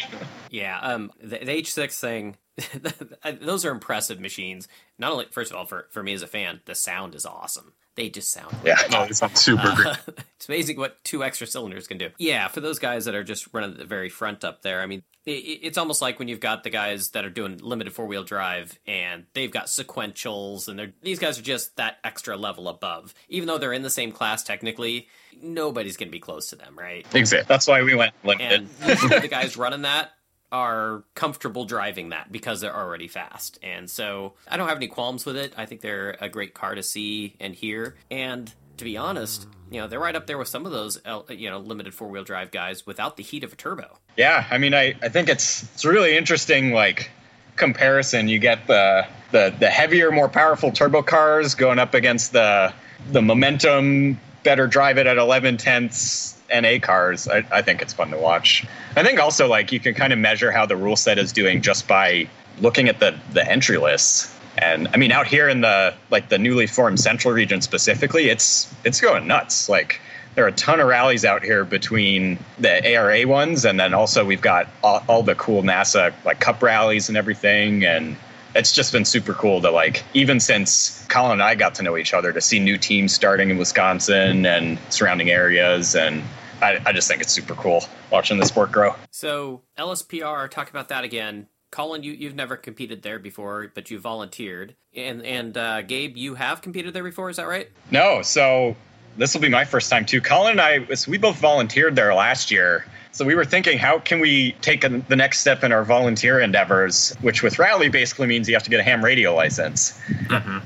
Yeah, um, the, the H6 thing, those are impressive machines. Not only, first of all, for, for me as a fan, the sound is awesome. They just sound yeah. Oh, it's not super great. it's amazing what two extra cylinders can do. Yeah, for those guys that are just running at the very front up there, I mean, i i- it's almost like when you've got the guys that are doing limited four wheel drive and they've got sequentials, and they're these guys are just that extra level above. Even though they're in the same class technically, nobody's going to be close to them, right? Exactly. That's why we went limited. And the guys running that are comfortable driving that because they're already fast. And so I don't have any qualms with it. I think they're a great car to see and hear. And to be honest, you know, they're right up there with some of those, you know, limited four wheel drive guys without the heat of a turbo. Yeah, I mean, I, I think it's it's really interesting like comparison. You get the the the heavier, more powerful turbo cars going up against the the momentum, better drive it at 11 tenths NA cars. I, I think it's fun to watch. I think also like you can kind of measure how the rule set is doing just by looking at the the entry lists. And I mean, out here in the like the newly formed Central region specifically, it's it's going nuts. Like there are a ton of rallies out here between the ARA ones, and then also we've got all, all the cool NASA like Cup rallies and everything. And it's just been super cool to like even since Colin and I got to know each other to see new teams starting in Wisconsin and surrounding areas and. I, I just think it's super cool watching the sport grow. So LSPR, talk about that again. Colin, you, you've never competed there before, but you volunteered. And and uh, Gabe, you have competed there before, is that right? No, so this will be my first time too. Colin and I, so we both volunteered there last year. So we were thinking, how can we take a, the next step in our volunteer endeavors? Which with rally basically means you have to get a ham radio license.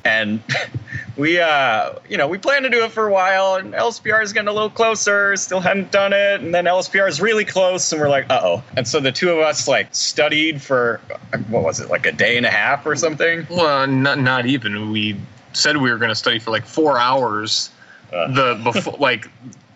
And we, uh, you know, we planned to do it for a while, and LSPR is getting a little closer. Still hadn't done it, and then LSPR is really close, and we're like, uh oh. And so the two of us like studied for what was it, like a day and a half or something? Well, not not even. We said we were going to study for like four hours. Uh. the before like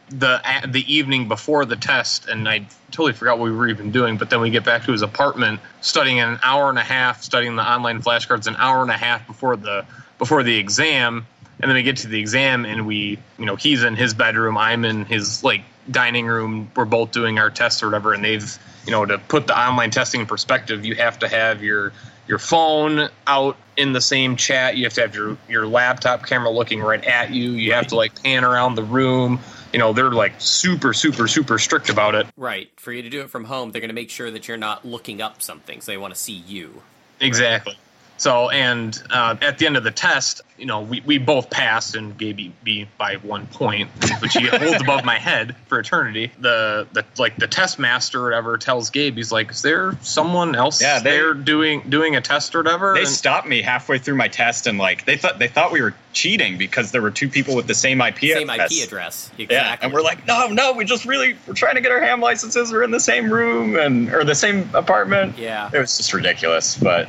the the evening before the test, and I totally forgot what we were even doing. But then we get back to his apartment, studying an hour and a half, studying the online flashcards an hour and a half before the before the exam. And then we get to the exam, and we, you know, he's in his bedroom, I'm in his like dining room. We're both doing our tests or whatever, and they've, you know, to put the online testing in perspective, you have to have your your phone out in the same chat. You have to have your your laptop camera looking right at you. You have to like pan around the room. You know, they're like super, super, super strict about it. Right. For you to do it from home, they're going to make sure that you're not looking up something, so they want to see you. Exactly. So, and uh, at the end of the test, you know, we, we both passed and Gabe beat me by one point, which he holds above my head for eternity. The the like the test master or whatever tells Gabe, he's like, "Is there someone else Yeah, they- there doing doing a test or whatever?" They And- stopped me halfway through my test and like they thought they thought we were cheating because there were two people with the same IP Same address. IP address. Exactly. Yeah, and we're like, no, no, we just really we're trying to get our ham licenses. We're in the same room and or the same apartment. Yeah. it was just ridiculous, but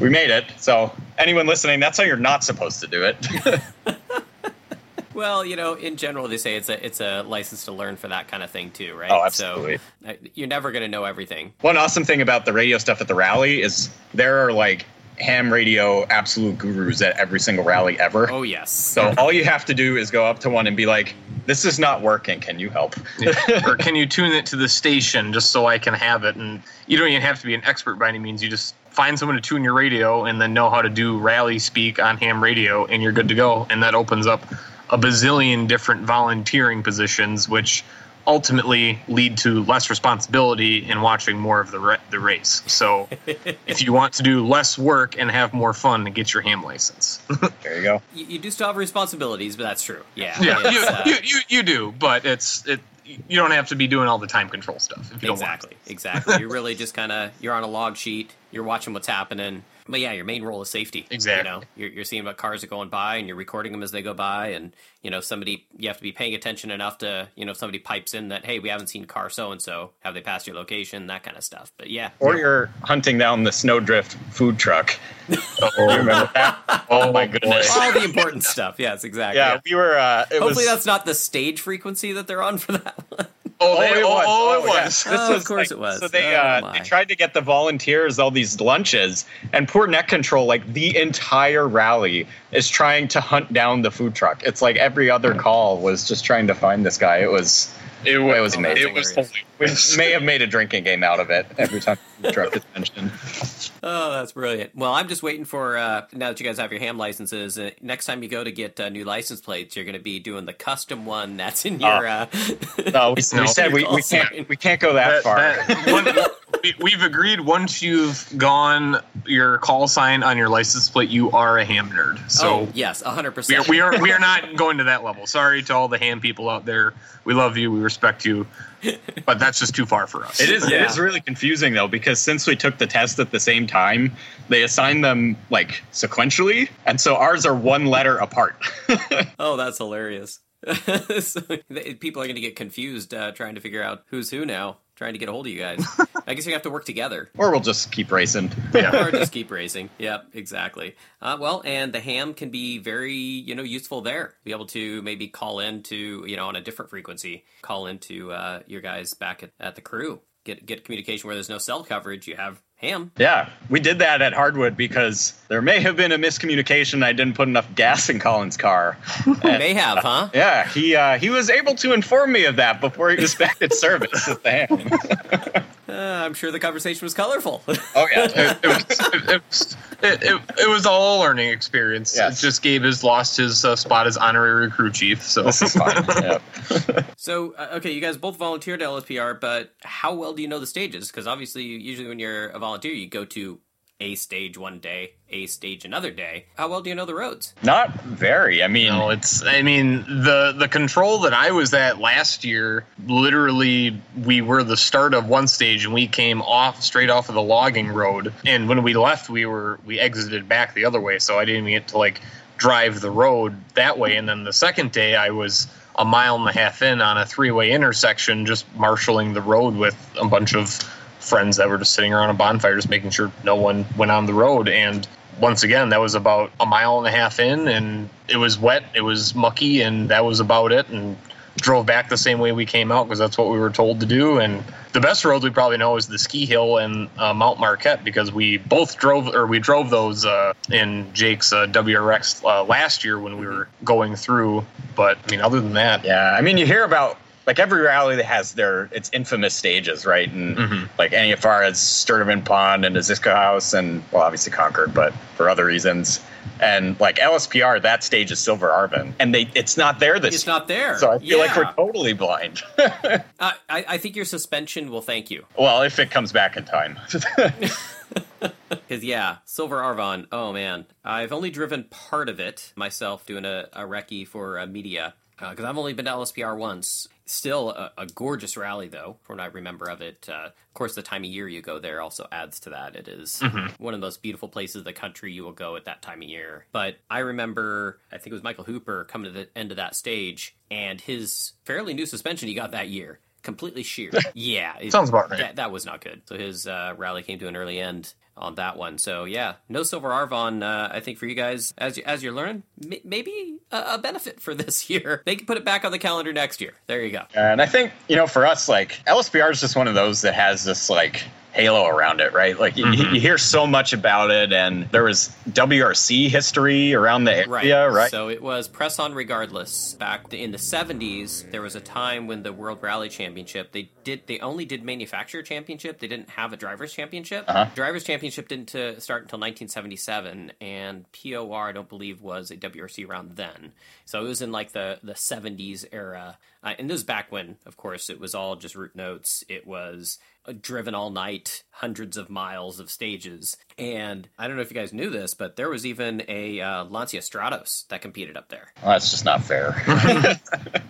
we made it. So anyone listening, that's how you're not supposed to do it. Well, you know, in general, they say it's a it's a license to learn for that kind of thing too, right? Oh, absolutely. So uh, you're never going to know everything. One awesome thing about the radio stuff at the rally is there are like ham radio absolute gurus at every single rally ever. Oh yes. So all you have to do is go up to one and be like, "This is not working. Can you help?" or can you tune it to the station just so I can have it? And you don't even have to be an expert by any means. You just find someone to tune your radio and then know how to do rally speak on ham radio, and you're good to go. And that opens up a bazillion different volunteering positions, which ultimately lead to less responsibility in watching more of the ra- the race. So, if you want to do less work and have more fun, get your ham license. there you go. You, you do still have responsibilities, but that's true. Yeah. yeah, you, uh, you, you, you do, but it's it you don't have to be doing all the time control stuff if you exactly, don't want to. exactly. You're really just kind of you're on a log sheet. You're watching what's happening. But yeah, your main role is safety. Exactly. You know, you're, you're seeing what cars are going by, and you're recording them as they go by. And you know, somebody you have to be paying attention enough to you know if somebody pipes in that hey, we haven't seen car so and so. Have they passed your location? That kind of stuff. But yeah, Or you're hunting down the snowdrift food truck. oh, remember that? Oh my goodness. all the important stuff. Yes, exactly. Yeah, we were. Uh, it Hopefully was, that's not the stage frequency that they're on for that one. Oh, Oh, they- it oh, was. oh, it yeah. was. This Oh, of course like- it was. So they Oh, uh, they tried to get the volunteers all these lunches, and poor Net Control, like the entire rally, is trying to hunt down the food truck. It's like every other call was just trying to find this guy. It was It it was amazing. It was hilarious. Totally. we may have made a drinking game out of it every time the food truck is mentioned. Oh, that's brilliant. Well, I'm just waiting for uh, now that you guys have your ham licenses. Uh, next time you go to get uh, new license plates, you're going to be doing the custom one that's in your. Uh, No, we, No. we said we, we can't we can't go that, That- far. that- one- we- we've agreed once you've gone your call sign on your license plate, you are a ham nerd. So oh yes, hundred we are, percent. we are we are not going to that level. Sorry to all the ham people out there. We love you. We respect you. But that's just too far for us. It is. It Yeah. is really confusing though because since we took the test at the same time, they assign them like sequentially, and so ours are one letter apart. Oh, that's hilarious. so, they- people are going to get confused uh, trying to figure out who's who now, trying to get a hold of you guys. I guess you have to work together. or we'll just keep racing. or just keep racing. Yep, exactly. Uh, well, and the ham can be very, you know, useful there. Be able to maybe call in to, you know, on a different frequency, call into uh, your guys back at, at the crew. Get get communication where there's no cell coverage. You have ham. Yeah, we did that at Hardwood because there may have been a miscommunication. I didn't put enough gas in Colin's car. May have, huh? Yeah, he uh, he was able to inform me of that before he was back at service at the ham. Uh, I'm sure the conversation was colorful. Oh yeah, it, it, was, it, it, was, it, it, it was all a learning experience. Yes. Just Gabe has lost his uh, spot as honorary crew chief. So this is fine. Yeah. so, uh, okay, you guys both volunteered at LSPR, but how well do you know the stages? Because obviously, usually when you're a volunteer, you go to a stage one day, a stage another day. How well do you know the roads? Not very. I mean, No, it's. I mean, the the control that I was at last year, literally, we were the start of one stage, and we came off straight off of the logging road. And when we left, we were we exited back the other way, so I didn't even get to like drive the road that way. And then the second day, I was a mile and a half in on a three way intersection, just marshaling the road with a bunch of friends that were just sitting around a bonfire, just making sure no one went on the road. And once again, that was about a mile and a half in, and it was wet, it was mucky, and that was about it. And drove back the same way we came out because that's what we were told to do. And the best roads we probably know is the Ski Hill and uh, Mount Marquette because we both drove or we drove those uh, in Jake's uh, WRX uh, last year when we were going through. But I mean, other than that, Yeah, I mean, you hear about like every rally that has their its infamous stages, right? And Mhm. like any far as Sturtevant Pond and Aziscohos, and well, obviously Concord, but for other reasons. And like LSPR, that stage is Silver Arvon, and they it's not there this. It's not there. So I feel like we're totally blind. Uh, I, I think your suspension will thank you. well, if it comes back in time. Because, yeah, Silver Arvon, oh man. I've only driven part of it myself doing a, a recce for uh, media. Because I've only been to LSPR once. Still a, a gorgeous rally, though, from what I remember of it. Uh, of course, the time of year you go there also adds to that. It is one of those beautiful places in the country you will go at that time of year. But I remember, I think it was Michael Hooper coming to the end of that stage, and his fairly new suspension he got that year completely sheared. yeah, it- Sounds about right. That, that was not good. So his uh, rally came to an early end on that one. So yeah, no silver Arvon. Uh, I think for you guys, as you, as you're learning, m- maybe a, a benefit for this year. They can put it back on the calendar next year. There you go. And I think, you know, for us, like LSPR is just one of those that has this like halo around it, right? Like you, Mm-hmm. you hear so much about it, and there was WRC history around the area, right? So it was press on regardless. Back in the 70s, there was a time when the World Rally Championship, they did they only did manufacturer championship. They didn't have a drivers championship. Uh-huh. Drivers championship didn't start until 1977 and POR I don't believe was a WRC round then. So it was in like the the 70s era. Uh, and this was back when of course it was all just route notes. It was driven all night, hundreds of miles of stages. And I don't know if you guys knew this, but there was even a uh, Lancia Stratos that competed up there. Well, that's just not fair.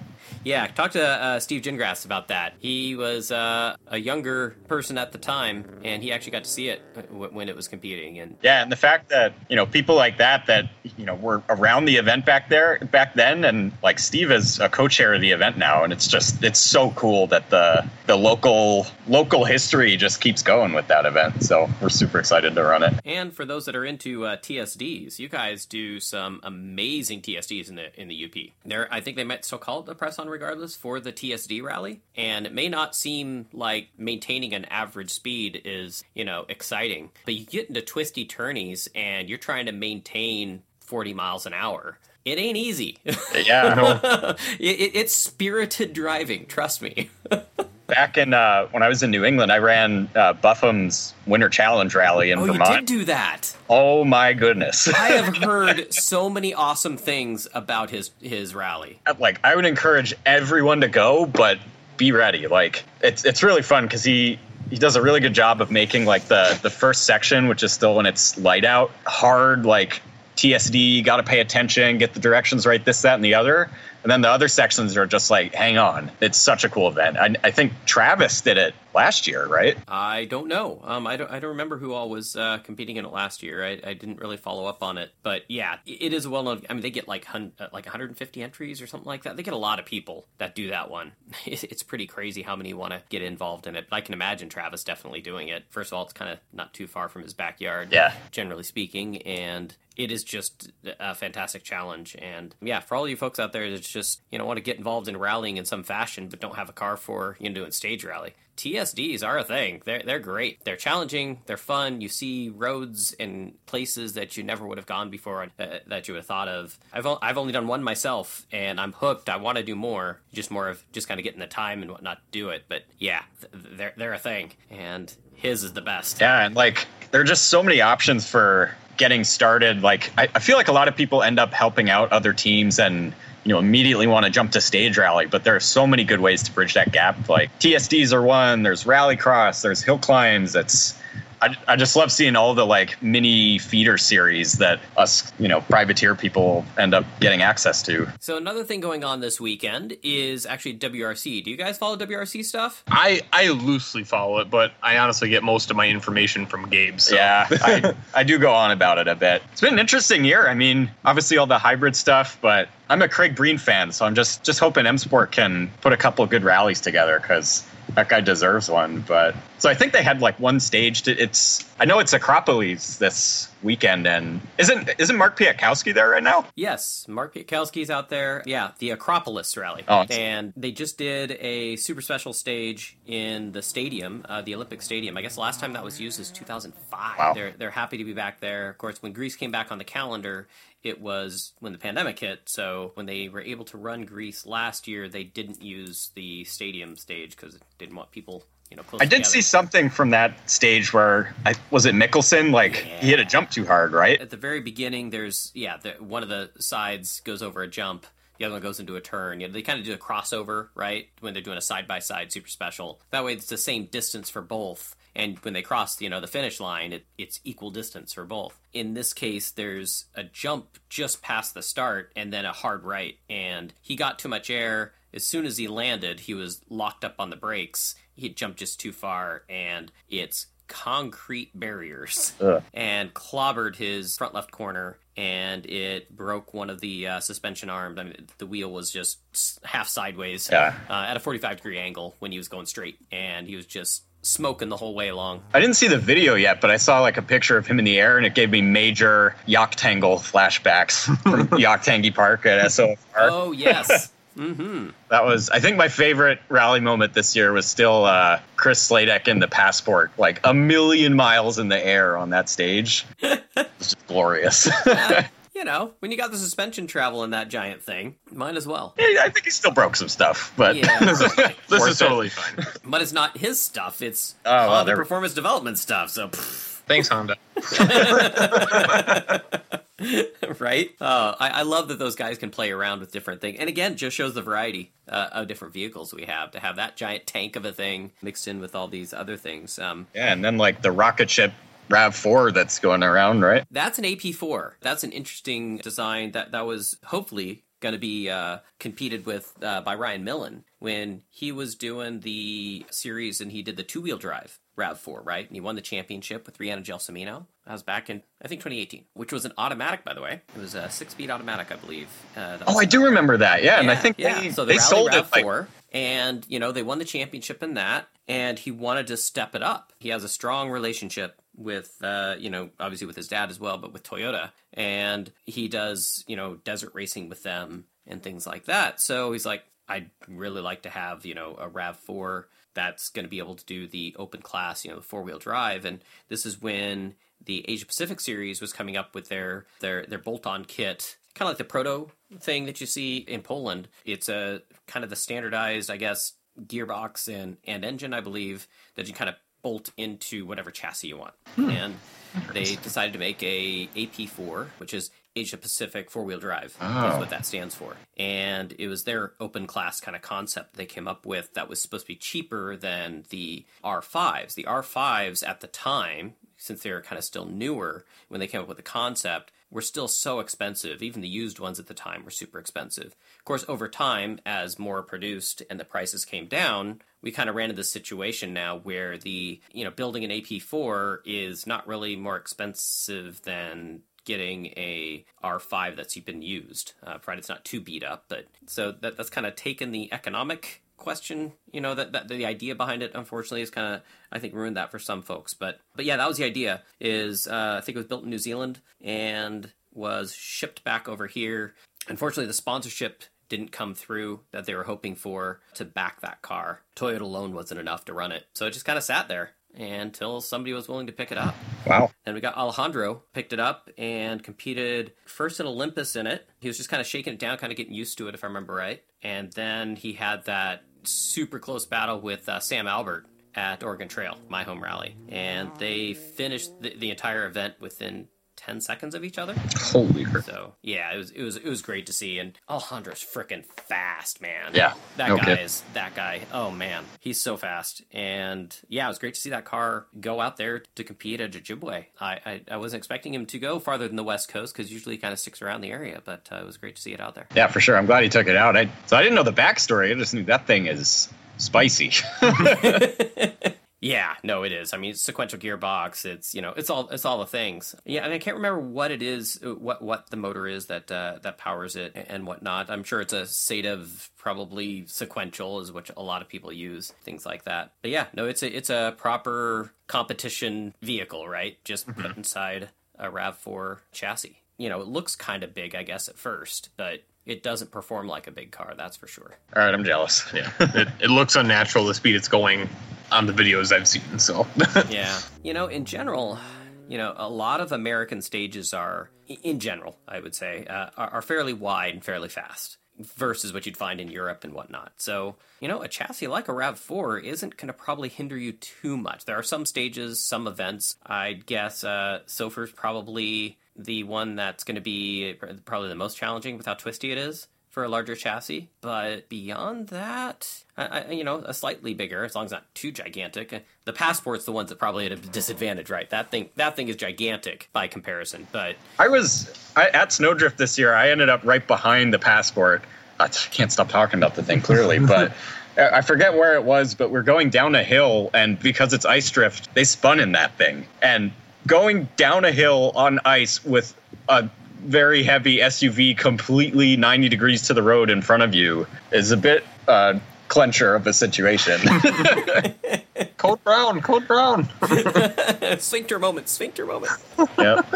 Yeah, talk to uh, Steve Gingras about that. He was uh, a younger person at the time, and he actually got to see it w- when it was competing. And yeah, and the fact that you know people like that that you know were around the event back there back then, and like Steve is a co-chair of the event now, and it's just it's so cool that the the local local history just keeps going with that event. So we're super excited to run it. And for those that are into uh, TSDs, you guys do some amazing TSDs in the in the UP. There, I think they might still call it the press on regardless for the TSD rally. And it may not seem like maintaining an average speed is, you know, exciting, but you get into twisty turnies and you're trying to maintain 40 miles an hour. It ain't easy. Yeah. it, it's spirited driving, trust me. Back in uh, when I was in New England, I ran uh, Buffum's Winter Challenge Rally in oh, you Vermont. did do that. Oh my goodness! I have heard so many awesome things about his his rally. like I would encourage everyone to go, but be ready. Like it's it's really fun because he he does a really good job of making like the the first section, which is still when it's light out, hard like TSD. Got to pay attention, get the directions right, this, that, and the other. And then the other sections are just like, hang on. It's such a cool event. I, I think Travis did it last year, right? I don't know. Um, I don't. I don't remember who all was uh, competing in it last year. I, I didn't really follow up on it, but yeah, it is a well known. I mean, they get like hun- uh, like 150 entries or something like that. They get a lot of people that do that one. It's pretty crazy how many want to get involved in it. But I can imagine Travis definitely doing it. First of all, it's kind of not too far from his backyard. Yeah. Generally speaking, and it is just a fantastic challenge. And yeah, for all you folks out there that just, you know, want to get involved in rallying in some fashion, but don't have a car for, you know, doing stage rally. TSDs are a thing. They're, they're great. They're challenging. They're fun. You see roads and places that you never would have gone before uh, that you would have thought of. I've, o- I've only done one myself and I'm hooked. I want to do more. Just more of just kind of getting the time and whatnot to do it. But yeah, th- they're, they're a thing. And his is the best. Yeah, and like there are just so many options for getting started. Like I, I feel like a lot of people end up helping out other teams and you know immediately want to jump to stage rally, but there are so many good ways to bridge that gap. Like TSDs are one. There's rally cross. There's hill climbs. It's I, I just love seeing all the like mini feeder series that us you know privateer people end up getting access to. So another thing going on this weekend is actually WRC. Do you guys follow WRC stuff? I I loosely follow it, but I honestly get most of my information from Gabe. So. Yeah, I, I do go on about it a bit. It's been an interesting year. I mean, obviously all the hybrid stuff, but I'm a Craig Breen fan, so I'm just just hoping M Sport can put a couple of good rallies together because that guy deserves one. But so I think they had like one staged. It's I know it's Acropolis this weekend, and isn't isn't Mark Piatkowski there right now? Yes, Mark Piatkowski's out there. Yeah, the Acropolis rally. Oh, and they just did a super special stage in the stadium, uh, the Olympic Stadium. I guess the last time that was used is 2005. Wow. They're they're happy to be back there. Of course, when Greece came back on the calendar, it was when the pandemic hit. So when they were able to run Greece last year, they didn't use the stadium stage because it didn't want people. You know, I did together. see something from that stage where I was it Mikkelsen? Like he hit a jump too hard, right? at the very beginning there's yeah the, one of the sides goes over a jump the other one goes into a turn. You know, they kind of do a crossover right? When they're doing a side by side super special. That way it's the same distance for both. And when they cross you know the finish line it, it's equal distance for both. In this case there's a jump just past the start and then a hard right. And he got too much air. As soon as he landed he was locked up on the brakes he jumped just too far and it's concrete barriers Ugh. and clobbered his front left corner and it broke one of the uh, suspension arms. I mean, the wheel was just half sideways Yeah. uh, at a 45 degree angle when he was going straight, and he was just smoking the whole way along. I didn't see the video yet, but I saw like a picture of him in the air, and it gave me major Yaktangle flashbacks from Yaktangi Park at SOFR. Oh yes, That was, I think, my favorite rally moment this year was still uh, Chris Sladek in the passport, like a million miles in the air on that stage. it was just glorious. you know when you got the suspension travel in that giant thing, might as well. I think he still broke some stuff, but Yeah, This Worth is totally fine. but it's not his stuff. It's Oh, well, Honda they're- performance development stuff. So. pff, Thanks, Honda. right? Uh, I, I love that those guys can play around with different things. And again, just shows the variety uh, of different vehicles we have to have that giant tank of a thing mixed in with all these other things. Um, Yeah, and then like the rocket ship Rav4 that's going around, right? that's an AP4. That's an interesting design that, that was hopefully going to be uh, competed with uh, by Ryan Millen when he was doing the series and he did the two wheel drive RAV4, right? And he won the championship with Rhianna Gelsomino. That was back in, I think, 2018, which was an automatic, by the way. It was a six speed automatic, I believe. Uh, Oh, I do remember that. Yeah, and I think yeah. they, so the they sold Rav it like and you know they won the championship in that, and he wanted to step it up. He has a strong relationship with, uh, you know, obviously with his dad as well, but with Toyota, and he does, you know, desert racing with them and things like that. So he's like, I'd really like to have, you know, a Rav four that's going to be able to do the open class, you know, the four wheel drive, and this is when the Asia Pacific series was coming up with their their their bolt on kit kind of like the proto thing that you see in Poland. It's a kind of the standardized, I guess, gearbox and, and engine, I believe, that you kind of bolt into whatever chassis you want. Hmm. And they decided to make a AP4, which is Asia Pacific four wheel drive. That's Oh. what that stands for. And it was their open class kind of concept they came up with that was supposed to be cheaper than the R5s. The R5s at the time, since they were kind of still newer when they came up with the concept, were still so expensive. Even the used ones at the time were super expensive. Of course, over time, as more produced and the prices came down, we kind of ran into this situation now where the, you know, building an AP4 is not really more expensive than getting a R5 that's been used, uh, provided it's not too beat up. But so that, that's kind of taken the economic question you know that, that the idea behind it unfortunately is kind of i think ruined that for some folks. But but yeah that was the idea is uh, i think it was built in new zealand and was shipped back over here. Unfortunately the sponsorship didn't come through that they were hoping for to back that car. Toyota alone wasn't enough to run it. So it just kind of sat there until somebody was willing to pick it up wow. then we got Alejandro picked it up and competed first in Olympus in it. He was just kind of shaking it down, kind of getting used to it, if I remember right. And then he had that super close battle with uh, Sam Albert at Oregon Trail, my home rally, and they finished the, the entire event within. 10 seconds of each other. Holy crap. So, yeah, it was it was it was great to see and Alejandro's freaking fast, man. Yeah, That no guy is that guy. Oh man, he's so fast. And yeah, it was great to see that car go out there to compete at Ojibwe. I I, I wasn't expecting him to go farther than the West Coast because usually he kind of sticks around the area, but uh, it was great to see it out there. Yeah, for sure. I'm glad he took it out. I so I didn't know the backstory. I just knew that thing is spicy. Yeah, no, it is. I mean, it's sequential gearbox. It's you know, it's all it's all the things. Yeah, and I can't remember what it is, uh, what what the motor is that uh, that powers it and whatnot. I'm sure it's a Sadev, probably sequential, is what a lot of people use, things like that. But yeah, no, it's a it's a proper competition vehicle, right? Just put inside a Rav Four chassis. You know, it looks kind of big, I guess, at first, but it doesn't perform like a big car. That's for sure. All right, I'm jealous. Yeah, it, it looks unnatural the speed it's going on the videos I've seen. So yeah. You know, in general, you know, a lot of American stages are, in general, I would say, uh, are, are fairly wide and fairly fast versus what you'd find in Europe and whatnot. So, you know, a chassis like a RAV4 isn't going to probably hinder you too much. There are some stages, some events. I'd guess uh, SOFR's probably the one that's going to be probably the most challenging with how twisty it is for a larger chassis. But beyond that, I, I, you know, a slightly bigger, as long as not too gigantic. The Passport's the ones that probably at a disadvantage, right? That thing, that thing is gigantic by comparison. But I was I, at Snowdrift this year. I ended up right behind the passport. I can't stop talking about the thing clearly, but I forget where it was. But we're going down a hill, and because it's ice drift, they spun in that thing. And going down a hill on ice with a very heavy SUV completely 90 degrees to the road in front of you is a bit uh, clencher of a situation. Code Brown, Code Brown. sphincter moment, sphincter moment. yep.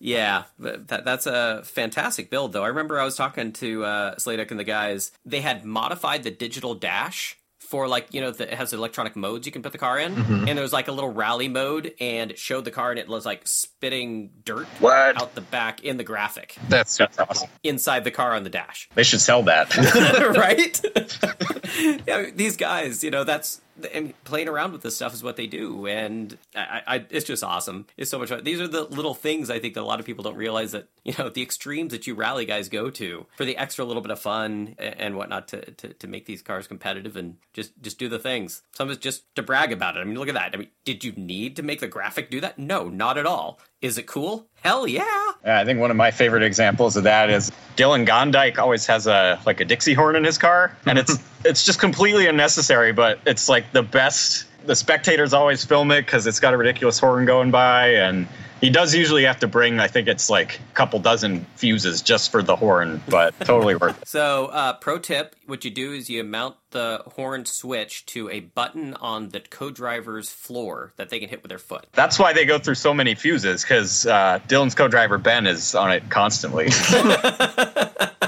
Yeah, that, that's a fantastic build, though. I remember I was talking to uh, Sladek and the guys. They had modified the digital dash for like you know the, it has electronic modes you can put the car in, mm-hmm. and there was like a little rally mode, and it showed the car, and it was like spitting dirt What? out the back in the graphic That's That's awesome. inside the car on the dash. They should sell that. right? yeah, these guys, you know, that's and playing around with this stuff is what they do, and I, I, it's just awesome. It's so much fun. These are the little things I think that a lot of people don't realize that you know the extremes that you rally guys go to for the extra little bit of fun and whatnot to, to, to make these cars competitive and just just do the things. Some just to brag about it. I mean, look at that. I mean, did you need to make the graphic do that? No, not at all. Is it cool? Hell yeah. yeah. I think one of my favorite examples of that is Dylan Gondyke always has a like a Dixie horn in his car, and it's it's just completely unnecessary, but it's like the best. The spectators always film it because it's got a ridiculous horn going by, and he does usually have to bring, I think it's like a couple dozen fuses just for the horn, but totally worth it. So, uh, pro tip what you do is you mount the horn switch to a button on the co driver's floor that they can hit with their foot. That's why they go through so many fuses because uh, Dylan's co driver Ben is on it constantly.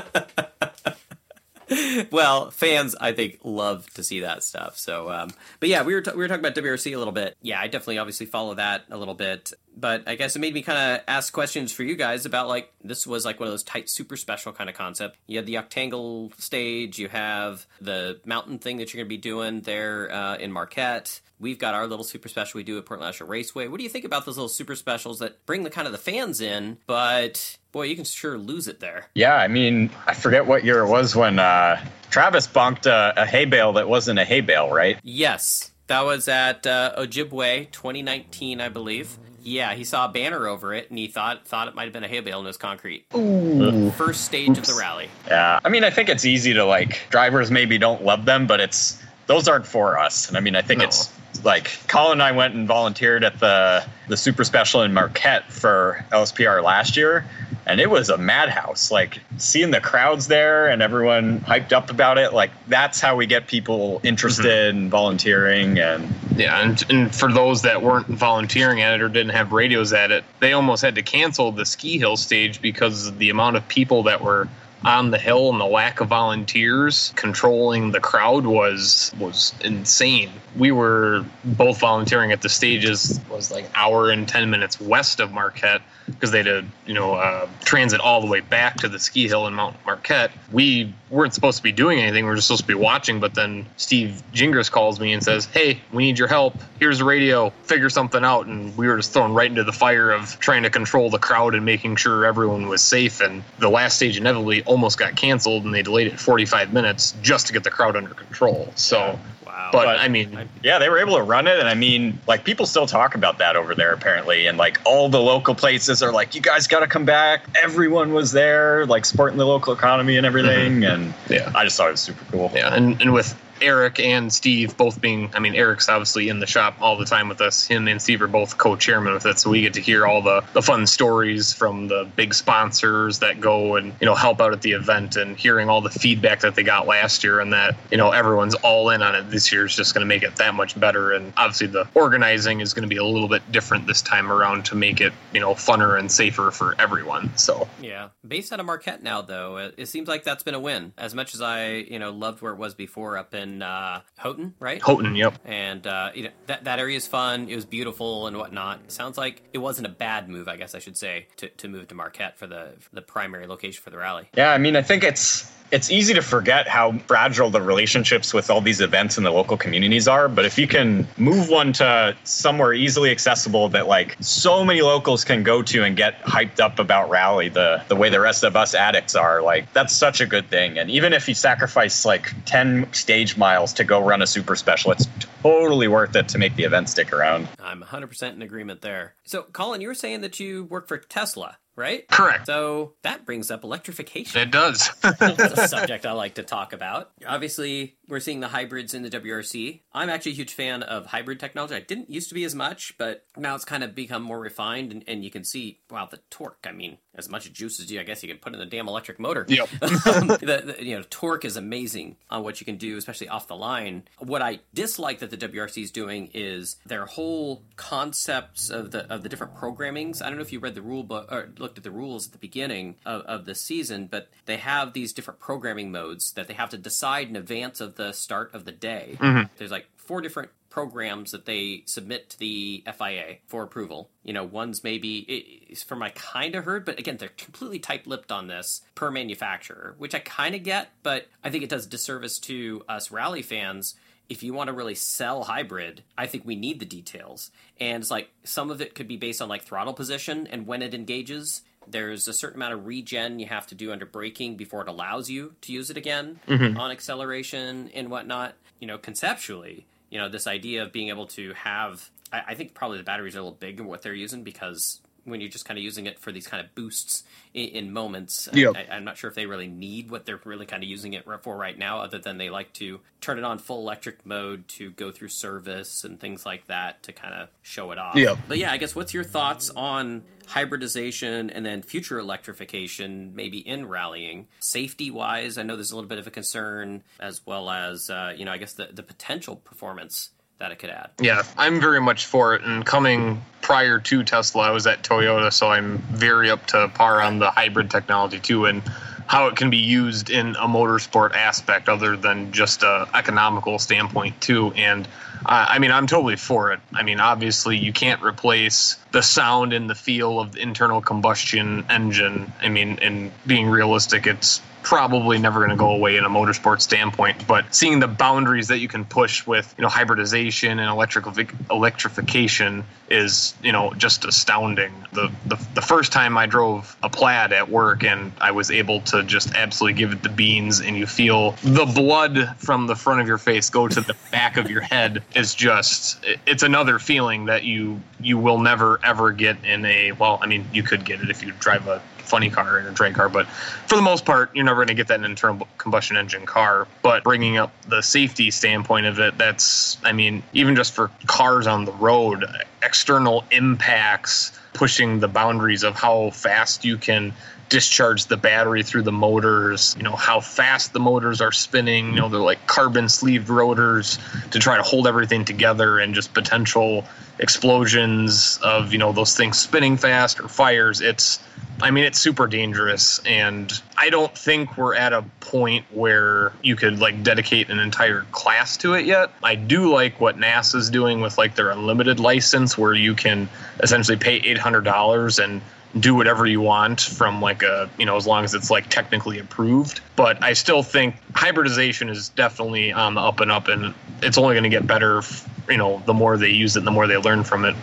well, fans, I think, love to see that stuff. So, um, but yeah, we were t- we were talking about WRC a little bit. Yeah, I definitely obviously follow that a little bit. But I guess it made me kind of ask questions for you guys about like this was like one of those tight super special kind of concept. You had the octangle stage, you have the mountain thing that you're going to be doing there uh, in Marquette. We've got our little super special we do at Portland Raceway. What do you think about those little super specials that bring the kind of the fans in, but boy, you can sure lose it there. Yeah, I mean, I forget what year it was when uh, Travis bonked a, a hay bale that wasn't a hay bale, right? Yes, that was at uh, Ojibwe 2019, I believe. Yeah, he saw a banner over it and he thought thought it might have been a hay bale and it was concrete. Ooh. First stage Oops. of the rally. Yeah, I mean, I think it's easy to like drivers maybe don't love them, but it's those aren't for us. And I mean, I think no. it's like Colin and I went and volunteered at the the super special in Marquette for LSPR last year, and it was a madhouse. Like seeing the crowds there and everyone hyped up about it, like that's how we get people interested mm-hmm. in volunteering. And yeah, and, and for those that weren't volunteering at it or didn't have radios at it, they almost had to cancel the ski hill stage because of the amount of people that were on the hill and the lack of volunteers controlling the crowd was was insane. We were both volunteering at the stages was like hour and 10 minutes west of Marquette because they had to, you know, uh, transit all the way back to the ski hill in Mount Marquette. We weren't supposed to be doing anything. We were just supposed to be watching. But then Steve Gingras calls me and says, "Hey, we need your help. Here's the radio. Figure something out." And we were just thrown right into the fire of trying to control the crowd and making sure everyone was safe. And the last stage inevitably almost got canceled, and they delayed it 45 minutes just to get the crowd under control. So Wow. But, but, I mean, yeah, they were able to run it, and I mean, like people still talk about that over there apparently, and like all the local places are like, you guys got to come back. Everyone was there, like supporting the local economy and everything, mm-hmm. and yeah, I just thought it was super cool. Yeah, and and with Eric and Steve both being, I mean, Eric's obviously in the shop all the time with us. Him and Steve are both co-chairman with it, so we get to hear all the, the fun stories from the big sponsors that go and you know help out at the event, and hearing all the feedback that they got last year, and that you know everyone's all in on it. This year is just going to make it that much better, and obviously the organizing is going to be a little bit different this time around to make it you know funner and safer for everyone. So yeah, based out of Marquette now though, it, it seems like that's been a win. As much as I you know loved where it was before up in in uh, Houghton, right? Houghton, yep. And uh, you know that that area is fun. It was beautiful and whatnot. sounds like it wasn't a bad move, I guess I should say, to, to move to Marquette for the for the primary location for the rally. Yeah, I mean, I think it's it's easy to forget how fragile the relationships with all these events in the local communities are. But if you can move one to somewhere easily accessible that like so many locals can go to and get hyped up about rally the the way the rest of us addicts are, like that's such a good thing. And even if you sacrifice like 10 stage miles to go run a super special, it's totally worth it to make the event stick around. I'm 100% in agreement there. So, Colin, you were saying that you work for Tesla right? Correct. So that brings up electrification. It does. That's a subject I like to talk about. Obviously, we're seeing the hybrids in the WRC. I'm actually a huge fan of hybrid technology. I didn't used to be as much, but now it's kind of become more refined, and, and you can see, wow, the torque. I mean, as much juice as you, I guess you can put in the damn electric motor. Yep. the, the, you know, torque is amazing on what you can do, especially off the line. What I dislike that the WRC is doing is their whole concepts of the of the different programmings. I don't know if you read the rule book or looked at the rules at the beginning of, of the season, but they have these different programming modes that they have to decide in advance of the start of the day. Mm-hmm. There's like four different programs that they submit to the FIA for approval. You know, one's maybe from my kind of heard, but again, they're completely tight-lipped on this per manufacturer, which I kind of get, but I think it does disservice to us rally fans if you want to really sell hybrid, I think we need the details. And it's like some of it could be based on like throttle position and when it engages. There's a certain amount of regen you have to do under braking before it allows you to use it again mm-hmm. on acceleration and whatnot. You know, conceptually, you know, this idea of being able to have, I, I think probably the batteries are a little big in what they're using because when you're just kind of using it for these kind of boosts in, in moments, Yep. I, I'm not sure if they really need what they're really kind of using it for right now, other than they like to turn it on full electric mode to go through service and things like that to kind of show it off. Yep. But yeah, I guess what's your thoughts on hybridization and then future electrification, maybe in rallying? Safety wise, I know there's a little bit of a concern, as well as, uh, you know, I guess the, the potential performance that it could add. Yeah, I'm very much for it. And coming prior to Tesla, I was at Toyota, so I'm very up to par on the hybrid technology too, and how it can be used in a motorsport aspect other than just a economical standpoint too. And uh, I mean, I'm totally for it. I mean, obviously, you can't replace the sound and the feel of the internal combustion engine. I mean, and being realistic, it's probably never going to go away in a motorsport standpoint. But seeing the boundaries that you can push with, you know, hybridization and electrical electrification is, you know, just astounding. The, the the first time I drove a Plaid at work and I was able to just absolutely give it the beans, and you feel the blood from the front of your face go to the back of your head is just it's another feeling that you you will never ever get in a well i mean you could get it if you drive a funny car and a drag car but for the most part you're never going to get that in an internal combustion engine car. But bringing up the safety standpoint of it that's i mean even just for cars on the road external impacts pushing the boundaries of how fast you can discharge the battery through the motors, you know, how fast the motors are spinning, you know, they're like carbon sleeved rotors to try to hold everything together and just potential explosions of, you know, those things spinning fast or fires. It's I mean, it's super dangerous, and I don't think we're at a point where you could like dedicate an entire class to it yet. I do like what NASA's doing with like their unlimited license, where you can essentially pay eight hundred dollars and do whatever you want from like a you know as long as it's like technically approved. But i still think hybridization is definitely on the up and up and it's only going to get better f- you know the more they use it the more they learn from it.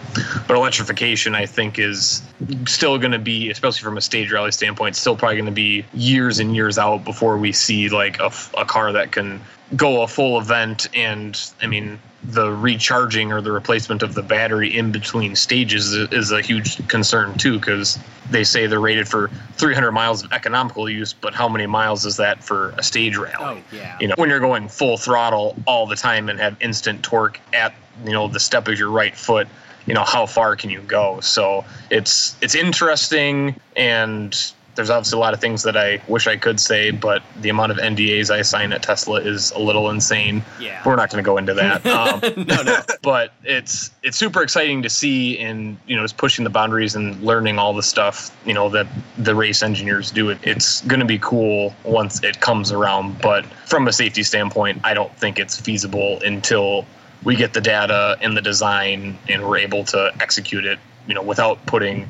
But electrification i think is still going to be especially from a stage rally standpoint still probably going to be years and years out before we see like a car that can go a full event and i mean the recharging or the replacement of the battery in between stages is, a huge concern too because they say they're rated for 300 miles of economical use but how many miles is that for a stage rally Oh, yeah. you know when you're going full throttle all the time and have instant torque at you know the step of your right foot you know how far can you go so it's it's interesting and there's obviously a lot of things that I wish I could say, but the amount of NDAs I sign at Tesla is a little insane. Yeah. We're not going to go into that. Um, no, no. but it's it's super exciting to see and you know just pushing the boundaries and learning all the stuff you know that the race engineers do it it's going to be cool once it comes around but from a safety standpoint i don't think it's feasible until we get the data and the design and we're able to execute it you know without putting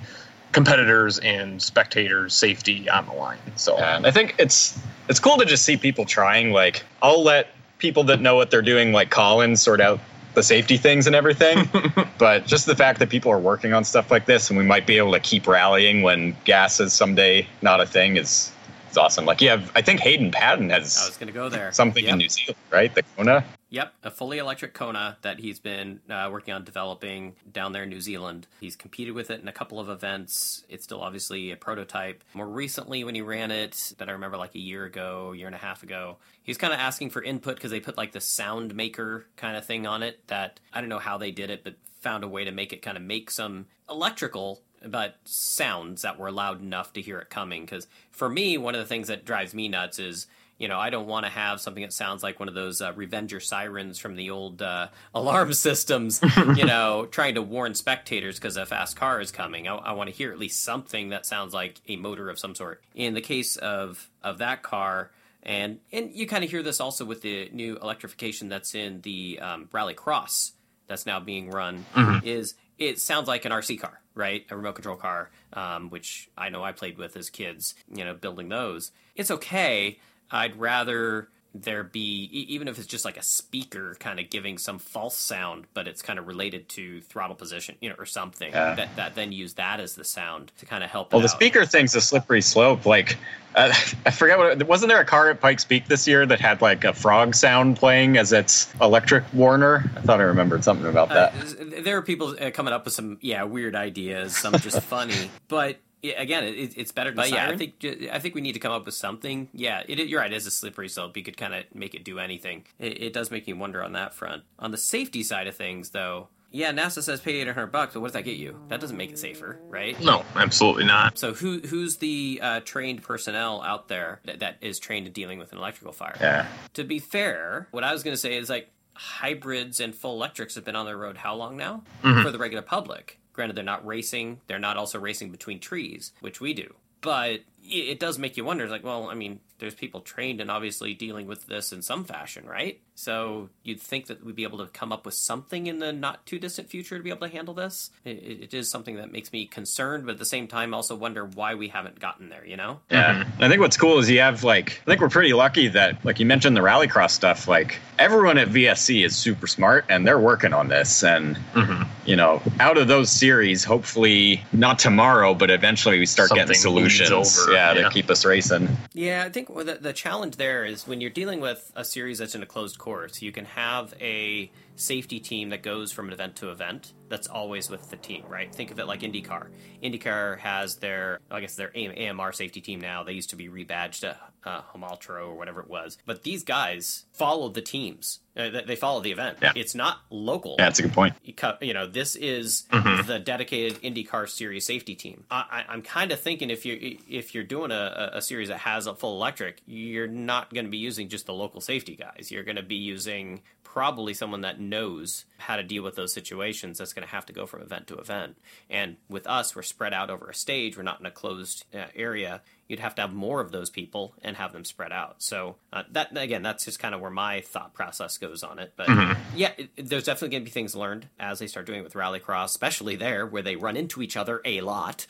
competitors and spectators safety on the line so And I think it's it's cool to just see people trying. Like I'll let people that know what they're doing, like Colin, sort out the safety things and everything. but just the fact that people are working on stuff like this and we might be able to keep rallying when gas is someday not a thing is is awesome. Like yeah, I think Hayden Paddon I was has going to go there. something Yep. in New Zealand, right? The Kona. Yep, a fully electric Kona that he's been uh, working on developing down there in New Zealand. He's competed with it in a couple of events. It's still obviously a prototype. More recently, when he ran it, that I remember like a year ago, year and a half ago, he was kind of asking for input because they put like the sound maker kind of thing on it that I don't know how they did it, but found a way to make it kind of make some electrical but sounds that were loud enough to hear it coming because for me one of the things that drives me nuts is you know i don't want to have something that sounds like one of those uh, revenger sirens from the old uh, alarm systems you know trying to warn spectators because a fast car is coming i, I want to hear at least something that sounds like a motor of some sort in the case of of that car and and you kind of hear this also with the new electrification that's in the um, rally cross that's now being run is it sounds like an RC car, right? A remote control car, um, which I know I played with as kids, you know, building those. It's okay. I'd rather there be even if it's just like a speaker kind of giving some false sound but it's kind of related to throttle position you know or something Yeah. that, that then use that as the sound to kind of help Well, the out. speaker thing's a slippery slope. Like, uh, I forget what. it- Wasn't there a car at Pikes Peak this year that had like a frog sound playing as its electric warner? I thought I remembered something about Uh, that. there are people uh, coming up with some yeah weird ideas some just funny but yeah, again it, it's better but yeah i think i think we need to come up with something. Yeah it, you're right it is a slippery slope. You could kind of make it do anything. It, it does make me wonder on that front. On the safety side of things though yeah nasa says pay 800 bucks but what does that get you? That doesn't make it safer right? No, absolutely not. so who who's the uh, trained personnel out there that, that is trained in dealing with an electrical fire? Yeah. to be fair, what I was going to say is like hybrids and full electrics have been on the road how long now? For the regular public? Granted, they're not racing. They're not also racing between trees, which we do. But it, it does make you wonder. It's like, well, I mean, there's people trained in obviously dealing with this in some fashion, right? So you'd think that we'd be able to come up with something in the not too distant future to be able to handle this. It, it is something that makes me concerned, but at the same time, also wonder why we haven't gotten there. You know? Yeah. Mm-hmm. I think what's cool is you have like I think we're pretty lucky that like you mentioned the rallycross stuff, like everyone at VSC is super smart and they're working on this and mm-hmm. you know, out of those series, hopefully not tomorrow, but eventually we start getting Something bleeds solutions over, yeah, yeah. to keep us racing. Yeah, I think the, the challenge there is when you're dealing with a series that's in a closed course, you can have a safety team that goes from event to event that's always with the team, right? Think of it like IndyCar. IndyCar has their, I guess, their AMR safety team now. They used to be rebadged to uh, Holmatro or whatever it was. But these guys follow the teams. Uh, they- they follow the event. Yeah. It's not local Yeah, that's a good point. you know, this is the dedicated IndyCar series safety team. I, I'm kind of thinking if you're if you're doing a, a series that has a full electric, you're not going to be using just the local safety guys. You're going to be using probably someone that knows how to deal with those situations. That's going to have to go from event to event. And with us, we're spread out over a stage. We're not in a closed uh, area. You'd have to have more of those people and have them spread out. So uh, that again, that's just kind of where my thought process goes on it. But yeah, it, it- there's definitely going to be things learned as they start doing it with Rallycross, especially there where they run into each other a lot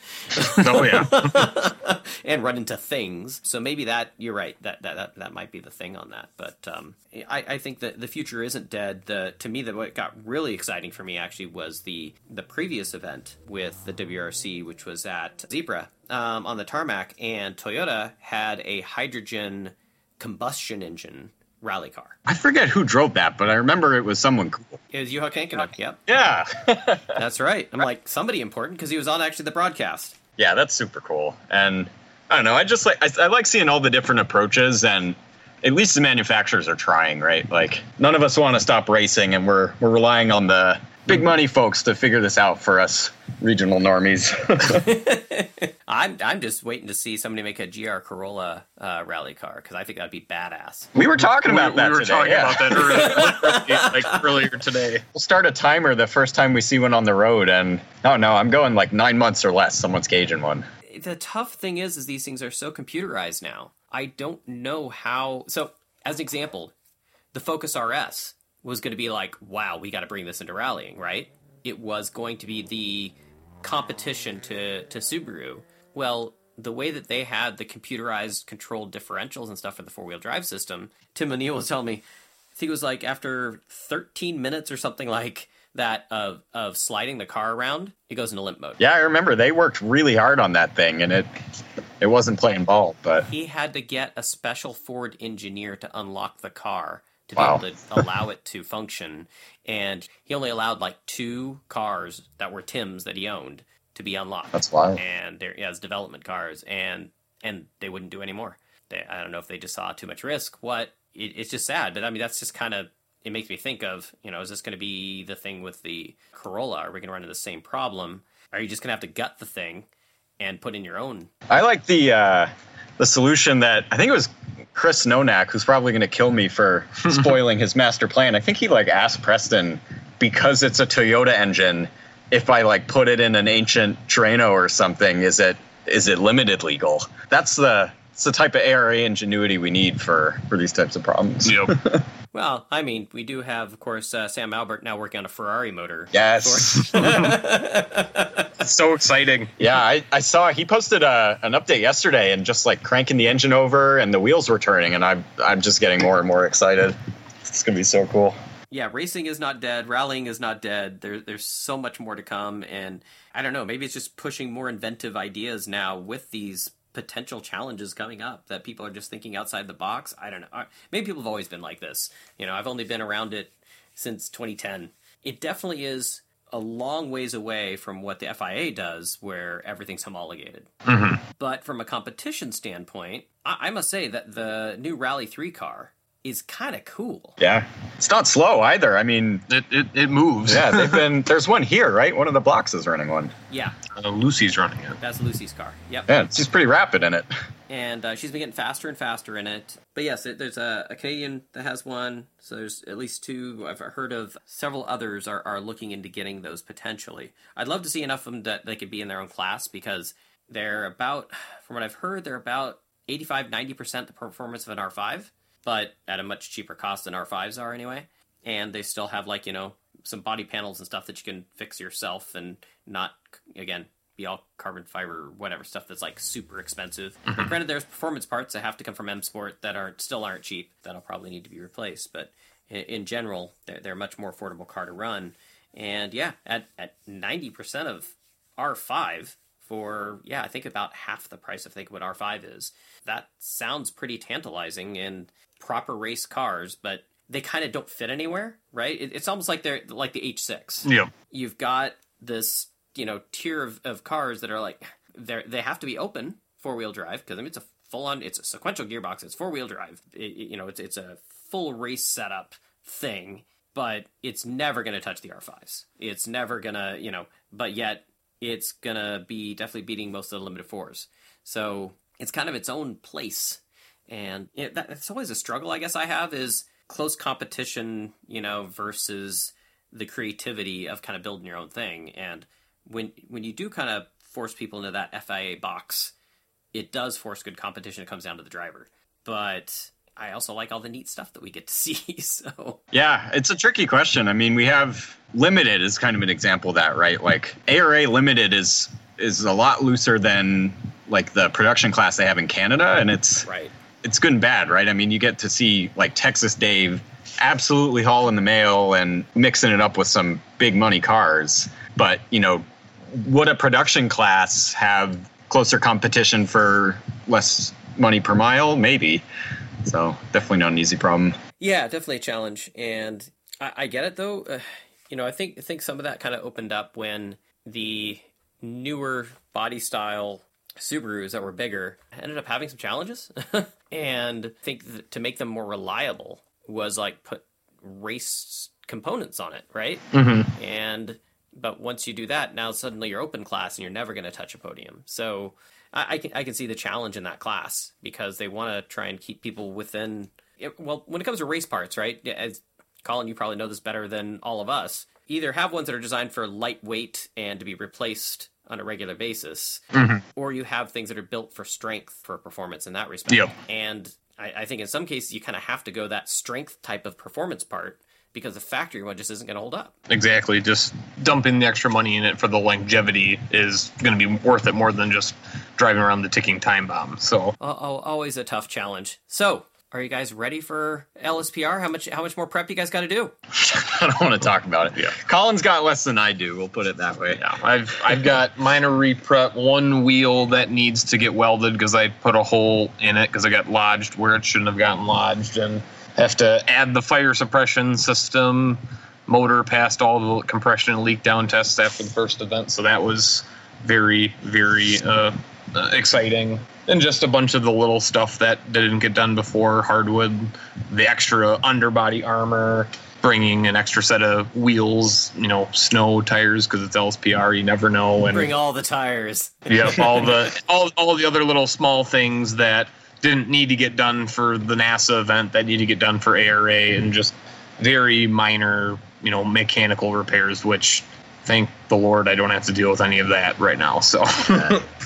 Oh yeah. and run into things. So maybe that you're right. That that that, that might be the thing on that. But um, I, I think that the future isn't dead. The to me, that what got really exciting for me actually was the the previous event with the WRC, which was at Zebra um, on the tarmac, and Toyota had a hydrogen combustion engine rally car. I forget who drove that, but I remember it was someone cool. It was Juha Kankkunen. Yep, Yeah. that's right. I'm like somebody important because he was on actually the broadcast. yeah, that's super cool. And I don't know, I just like I, I like seeing all the different approaches and at least the manufacturers are trying, right? Like none of us want to stop racing and we're we're relying on the big money folks to figure this out for us regional normies. I'm I'm just waiting to see somebody make a GR Corolla uh, rally car because I think that'd be badass. we were talking about we, that we were today, talking yeah. about that earlier, like earlier today. We'll start a timer the first time we see one on the road and oh no, I'm going like 9 months or less someone's gauging one. the tough thing is is these things are so computerized now i don't know how so as an example the focus rs was going to be like wow we got to bring this into rallying right? It was going to be the competition to to subaru. Well the way that they had the computerized controlled differentials and stuff for the four-wheel drive system tim o'neil was telling me i think it was like after 13 minutes or something like that of of sliding the car around it goes into limp mode. Yeah, I remember they worked really hard on that thing and it it wasn't playing ball, but he had to get a special Ford engineer to unlock the car to Wow. be able to allow it to function. And he only allowed like two cars that were Tim's that he owned to be unlocked. That's wild. And they're yeah, it's development cars, and and they wouldn't do any more. They, I don't know if they just saw too much risk. What it, it's just sad, but I mean that's just kind of it makes me think of you know is this going to be the thing with the Corolla? Are we going to run into the same problem? Are you just going to have to gut the thing and put in your own I like the uh, the solution that I think it was Chris Nonak, who's probably going to kill me for spoiling his master plan. I think he like asked Preston because it's a Toyota engine. If I like put it in an ancient Trueno or something, is it is it limited legal? That's the it's the type of ARA ingenuity we need for for these types of problems. Yep. Well, I mean, we do have, of course, uh, Sam Albert now working on a Ferrari motor. Yes. It's so exciting. Yeah, I, I saw he posted a, an update yesterday and just like cranking the engine over and the wheels were turning and I'm I'm just getting more and more excited. It's gonna be so cool. yeah, racing is not dead, rallying is not dead. There, there's so much more to come, and I don't know. Maybe it's just pushing more inventive ideas now with these potential challenges coming up that people are just thinking outside the box. I don't know. Maybe people have always been like this. You know, I've only been around it since 2010. It definitely is a long ways away from what the FIA does, where everything's homologated. Mm-hmm. But from a competition standpoint, I, I must say that the new Rally 3 car is kind of cool. Yeah. It's not slow either. I mean, It, it, it moves. yeah, they've been there's one here, right? One of the blocks is running one. Yeah, Uh, Lucy's running it. that's Lucy's car. Yep. Yeah, she's pretty rapid in it. and uh, she's been getting faster and faster in it. But yes, it, there's a, a Canadian that has one. So there's at least two. I've heard of several others are, are looking into getting those potentially. I'd love to see enough of them that they could be in their own class because they're about, from what I've heard, they're about 85, 90% the performance of an R5, but at a much cheaper cost than R5s are anyway. And they still have like, you know, some body panels and stuff that you can fix yourself and not, again, be all carbon fiber or whatever stuff that's like super expensive. Mm-hmm. But granted, there's performance parts that have to come from M Sport that aren't still aren't cheap. That'll probably need to be replaced. But in, in general, they're, they're a much more affordable car to run. And yeah, at at ninety percent of R five for yeah, I think about half the price of think what R five is. That sounds pretty tantalizing and proper race cars, but they kind of don't fit anywhere, right? It, it's almost like they're like the H six Yeah. you've got this you know tier of, of cars that are like they they have to be open four wheel drive because I mean it's a full on it's a sequential gearbox it's four wheel drive it, you know it's it's a full race setup thing but it's never going to touch the R5s it's never gonna you know but yet it's gonna be definitely beating most of the limited fours so it's kind of its own place and it, that, that's always a struggle i guess i have is close competition you know versus the creativity of kind of building your own thing. And when when you do kind of force people into that FIA box it does force good competition. It comes down to the driver. But I also like all the neat stuff that we get to see so. Yeah, it's a tricky question. I mean, we have limited is kind of an example of that, right? Like ARA limited is is a lot looser than like the production class they have in Canada, and it's right it's good and bad, right? I mean, you get to see like Texas Dave absolutely hauling the mail and mixing it up with some big money cars. But, you know, would a production class have closer competition for less money per mile? Maybe. So, definitely not an easy problem. Yeah, definitely a challenge, and I, I get it though. Uh, you know, I think I think some of that kind of opened up when the newer body style Subarus that were bigger ended up having some challenges, and I think that to make them more reliable was like put race components on it, right? Mm-hmm. And but once you do that, now suddenly you're open class and you're never going to touch a podium. So I, I can I can see the challenge in that class because they want to try and keep people within. it- Well, when it comes to race parts, right? As Colin, you probably know this better than all of us. Either have ones that are designed for lightweight and to be replaced on a regular basis, mm-hmm. or you have things that are built for strength for performance in that respect. Yep. And I, I think in some cases you kind of have to go that strength type of performance part because the factory one just isn't going to hold up. Exactly. Just dumping the extra money in it for the longevity is going to be worth it more than just driving around the ticking time bomb. So Al- al- always a tough challenge. So, are you guys ready for LSPR? How much how much more prep you guys got to do? I don't want to talk about it. Yeah. Colin's got less than I do. We'll put it that way. yeah, I've I've got minor reprep, one wheel that needs to get welded because I put a hole in it because I got lodged where it shouldn't have gotten lodged, and have to add the fire suppression system. Motor passed all the compression and leak down tests after the first event, so that was very very uh, uh, exciting. And just a bunch of the little stuff that didn't get done before hardwood, the extra underbody armor, bringing an extra set of wheels, you know, snow tires because it's LSPR. You never know. And Bring all the tires. Yep, all the all all the other little small things that didn't need to get done for the NASA event that need to get done for ARA and just very minor, you know, mechanical repairs which thank the Lord I don't have to deal with any of that right now. So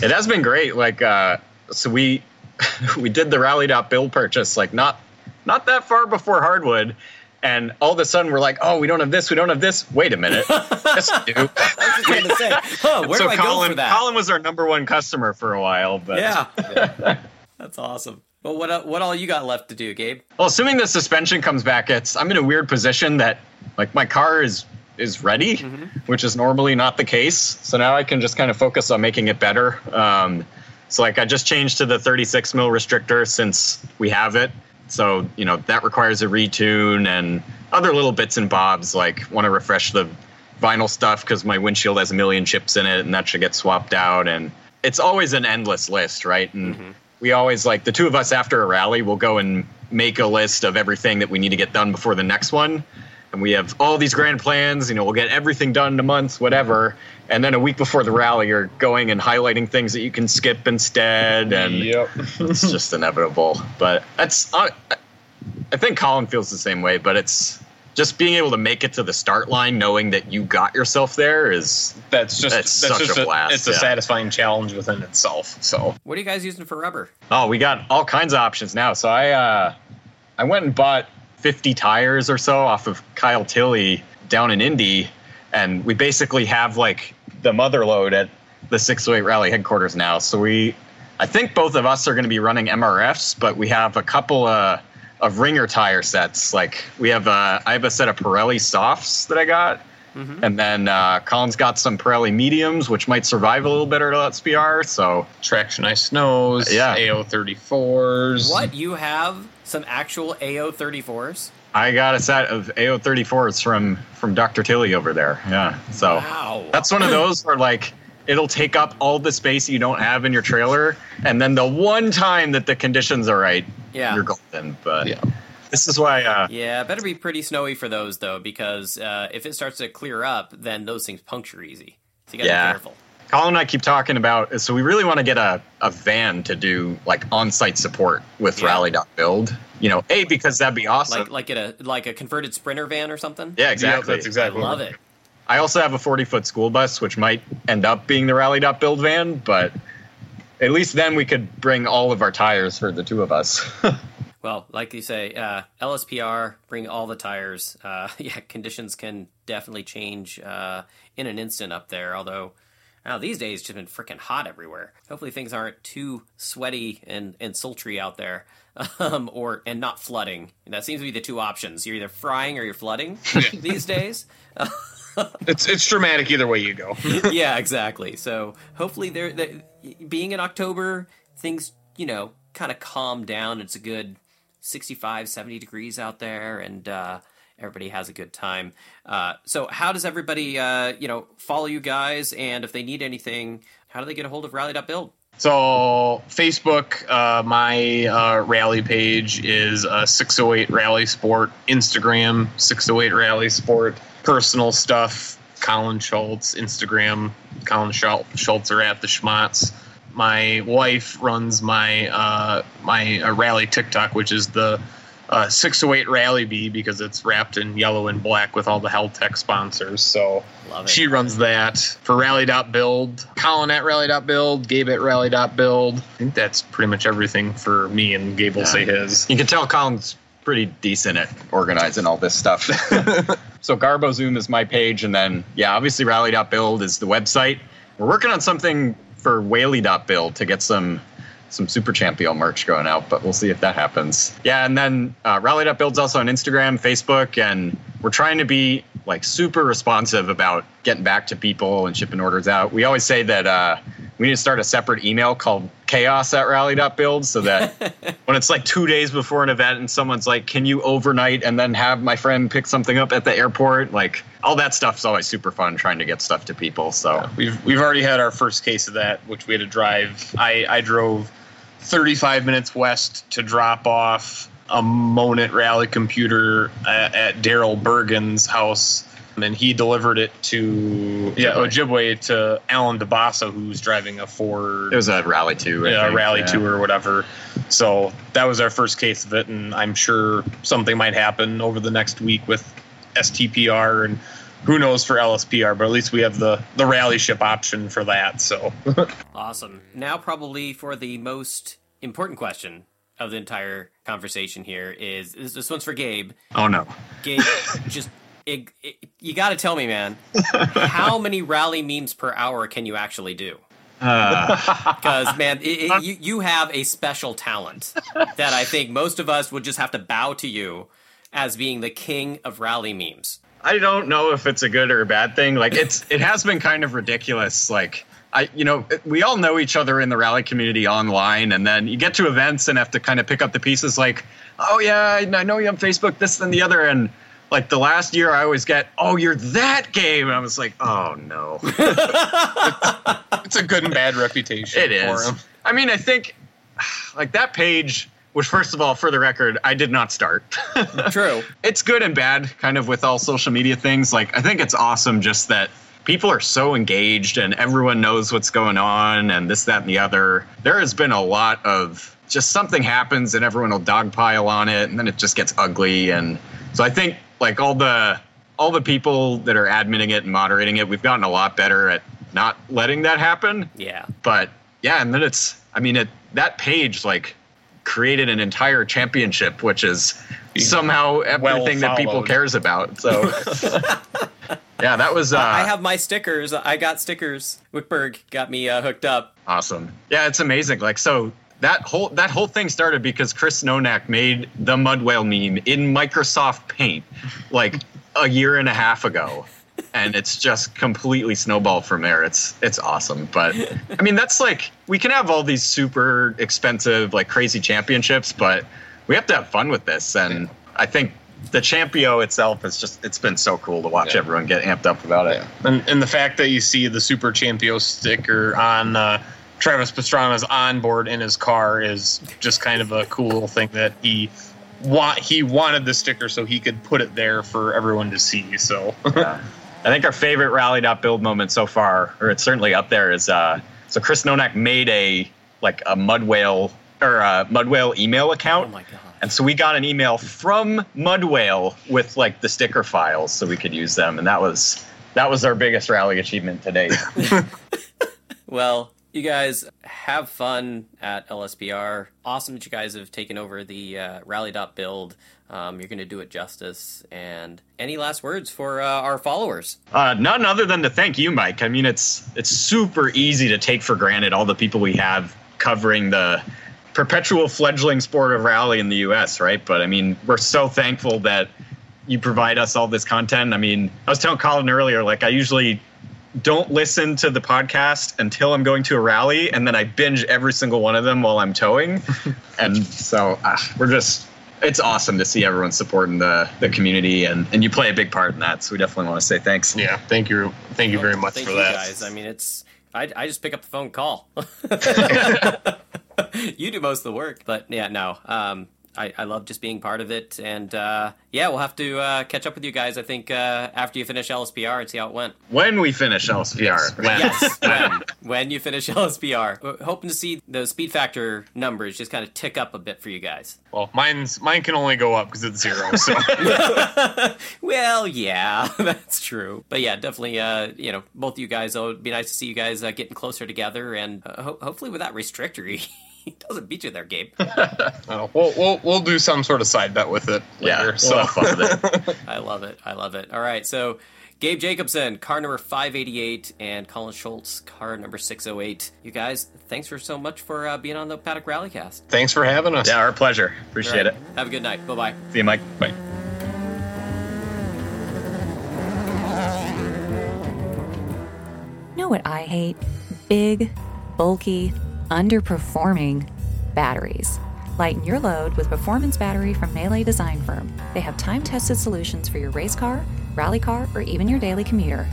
It has been great. Like, uh, so we we did the rally build purchase like not not that far before hardwood, And all of a sudden, we're like, oh, we don't have this, we don't have this. Wait a minute. yes, we do. I was just going to say, huh, where so do I Colin, go for that? Colin was our number one customer for a while, but yeah. That's awesome. Well, what what all you got left to do, Gabe? Well, assuming the suspension comes back, it's I'm in a weird position that like my car is is ready, which is normally not the case. So now I can just kind of focus on making it better. Um, so like I just changed to the 36 mil restrictor since we have it. So you know that requires a retune and other little bits and bobs like want to refresh the vinyl stuff because my windshield has a million chips in it and that should get swapped out and it's always an endless list, right? And mm-hmm. we always like the two of us after a rally we'll go and make a list of everything that we need to get done before the next one. And we have all these grand plans, you know, we'll get everything done in a month, whatever. And then a week before the rally, you're going and highlighting things that you can skip instead. And Yep. it's just inevitable. But that's, I I think Colin feels the same way, but it's just being able to make it to the start line knowing that you got yourself there is That's just That's that's, such just a blast, it's a satisfying challenge within itself. So What are you guys using for rubber? Oh, we got all kinds of options now. So I uh, I went and bought 50 tires or so off of Kyle Tilley down in Indy, and we basically have like the mother load at the 608 Rally headquarters now. So we, I think both of us are going to be running MRFs, but we have a couple uh, of ringer tire sets. Like we have a, I have a set of Pirelli softs that I got. And then uh, Colin's got some Pirelli mediums, which might survive a little better at SPR. So traction ice snows, Yeah. AO thirty fours. What? You have some actual AO34s? I got a set of AO34s from from Dr. Tilly over there. Yeah. So Wow. that's one of those where like it'll take up all the space you don't have in your trailer, and then the one time that the conditions are right, Yeah. you're golden. But Yeah. this is why. Uh, Yeah, better be pretty snowy for those though, because uh, if it starts to clear up, then those things puncture easy. So you gotta Yeah. be careful. Colin and I keep talking about so we really want to get a, a van to do like on-site support with Yeah. Rally.build. You know, a because that'd be awesome. Like like a like a converted sprinter van or something. yeah, Yeah, exactly. that's exactly. I love it. I also have a 40 foot school bus, which might end up being the Rally.build van, but at least then we could bring all of our tires for the two of us. Well, like you say, uh, LSPR, bring all the tires. Uh, yeah, conditions can definitely change uh, in an instant up there. Although, now these days it's just been freaking hot everywhere. Hopefully things aren't too sweaty and, and sultry out there, um, or and not flooding. that seems to be the two options. You're either frying or you're flooding these days. It's it's dramatic either way you go. yeah, exactly. So hopefully, there, there, being in October, things you know kind of calm down. It's a good 65, 70 degrees out there, and uh, everybody has a good time. Uh, so, how does everybody uh, you know follow you guys? And if they need anything, how do they get a hold of Rally.build? So Facebook, uh, my uh, rally page is uh, 608 Rally Sport. Instagram 608 Rally Sport. Personal stuff, Colin Schultz. Instagram, Colin Schultz are at the Schmatz. My wife runs my uh, my rally TikTok, which is the uh, 608 Rally Bee because it's wrapped in yellow and black with all the Haltech sponsors. So she runs that for rally.build. Colin at rally.build, Gabe at rally.build. I think that's pretty much everything for me, and Gabe will Yeah. say his. you can tell Colin's pretty decent at organizing all this stuff. so Garbo Zoom is my page, and then yeah, obviously Rally.build is the website. We're working on something for Whaley.build to get some some Super Champion merch going out, but we'll see if that happens. Yeah, and then uh, Rally.build's also on Instagram, Facebook, and we're trying to be like super responsive about getting back to people and shipping orders out. We always say that uh, we need to start a separate email called chaos at rally.build so that when it's like two days before an event and someone's like, can you overnight and then have my friend pick something up at the airport? Like all that stuff's always super fun trying to get stuff to people. So We've we've already had our first case of that, which we had to drive. I I drove 35 minutes west to drop off a Monit rally computer uh, at, at Daryl Bergen's house. And he delivered it to yeah Ojibwe to Alan DeBassa, who's driving a Ford it was a rally too. I yeah, think. rally Yeah. tour or whatever. So that was our first case of it, and I'm sure something might happen over the next week with STPR and who knows for LSPR, but at least we have the the rally ship option for that. So Awesome. Now, probably for the most important question of the entire conversation here is, is this one's for Gabe. Oh no. Gabe, just it, it, you got to tell me, man, how many rally memes per hour can you actually do? Uh. Because man, it, it, you you have a special talent that I think most of us would just have to bow to you as being the king of rally memes. I don't know if it's a good or a bad thing. Like it's it has been kind of ridiculous. Like I you know we all know each other in the rally community online, and then you get to events and have to kind of pick up the pieces. Like oh yeah, I know you on Facebook, this and the other, and like the last year I always get, oh, you're that game. And I was like, oh no. it's a good and bad reputation. It is. Him. I mean, I think like that page, which first of all, for the record, I did not start. True. it's good and bad, kind of with all social media things. Like I think it's awesome just that people are so engaged and everyone knows what's going on and this, that, and the other. There has been a lot of just something happens and everyone will dogpile on it and then it just gets ugly. And so I think like all the all the people that are admitting it and moderating it, we've gotten a lot better at not letting that happen. Yeah. But yeah, and then it's I mean it that page like created an entire championship, which is somehow everything well that people cares about. So yeah, that was. Uh, I have my stickers. I got stickers. Wickberg got me uh, hooked up. Awesome. Yeah, it's amazing. Like so, that whole that whole thing started because Chris Nonak made the mud whale meme in Microsoft Paint like a year and a half ago. And it's just completely snowballed from there. It's it's awesome. But I mean that's like we can have all these super expensive, like crazy championships, but we have to have fun with this. And I think the Champio itself is just it's been so cool to watch yeah. everyone get amped up about it. And, and the fact that you see the Super Champio sticker on uh, Travis Pastrana's onboard in his car is just kind of a cool thing that he want he wanted the sticker so he could put it there for everyone to see. So yeah. I think our favorite rally.build moment so far, or it's certainly up there, is uh so Chris Nonak made a like a mud whale or a mud whale email account. Oh my god. And so we got an email from Mud Whale with like the sticker files so we could use them. And that was that was our biggest rally achievement today. well, you guys have fun at LSPR. Awesome that you guys have taken over the uh, rally.build. Um, you're going to do it justice. And any last words for uh, our followers? Uh, none other than to thank you, Mike. I mean, it's it's super easy to take for granted all the people we have covering the perpetual fledgling sport of rally in the U.S. Right? But I mean, we're so thankful that you provide us all this content. I mean, I was telling Colin earlier, like I usually don't listen to the podcast until I'm going to a rally, and then I binge every single one of them while I'm towing. and so uh, we're just, it's awesome to see everyone supporting the, the community, and, and you play a big part in that. So we definitely want to say thanks. Yeah, thank you, thank you very much thank for you that, guys. I mean, it's I, I just pick up the phone, call. you do most of the work, but yeah, no. Um, I, I love just being part of it. And uh, yeah, we'll have to uh, catch up with you guys, I think, uh, after you finish LSPR and see how it went. When we finish LSPR. When. Yes, when, when you finish LSPR. We're hoping to see the speed factor numbers just kind of tick up a bit for you guys. Well, mine's mine can only go up because it's zero. So. well, yeah, that's true. But yeah, definitely, uh, you know, both of you guys, it would be nice to see you guys uh, getting closer together and uh, ho- hopefully without restrictory. he doesn't beat you there, Gabe. oh, we'll, we'll we'll do some sort of side bet with it. Later, yeah, so fun with it. I love it. I love it. All right, so Gabe Jacobson, car number 588, and Colin Schultz, car number 608. You guys, thanks for so much for uh, being on the Paddock Rallycast. Thanks for having us. Yeah, our pleasure. Appreciate right. it. Have a good night. Bye bye. See you, Mike. Bye. Know what I hate? Big, bulky, underperforming batteries. Lighten your load with performance battery from Melee Design Firm. They have time-tested solutions for your race car, rally car, or even your daily commuter.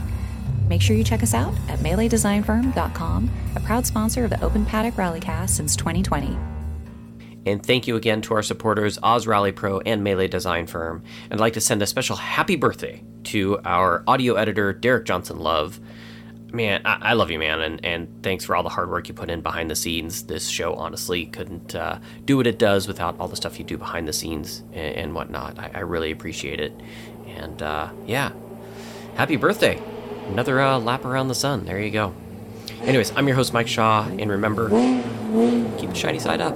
Make sure you check us out at meleedesignfirm.com, a proud sponsor of the Open Paddock Rallycast since 2020. And thank you again to our supporters, Oz Rally Pro and Melee Design Firm. And I'd like to send a special happy birthday to our audio editor, Derek Johnson Love man, I, I, love you, man, and and thanks for all the hard work you put in behind the scenes. This show honestly couldn't uh, do what it does without all the stuff you do behind the scenes and, and whatnot. I, I, really appreciate it, and uh, yeah, happy birthday! Another uh, lap around the sun. There you go. Anyways, I'm your host Mike Shaw, and remember, keep the shiny side up.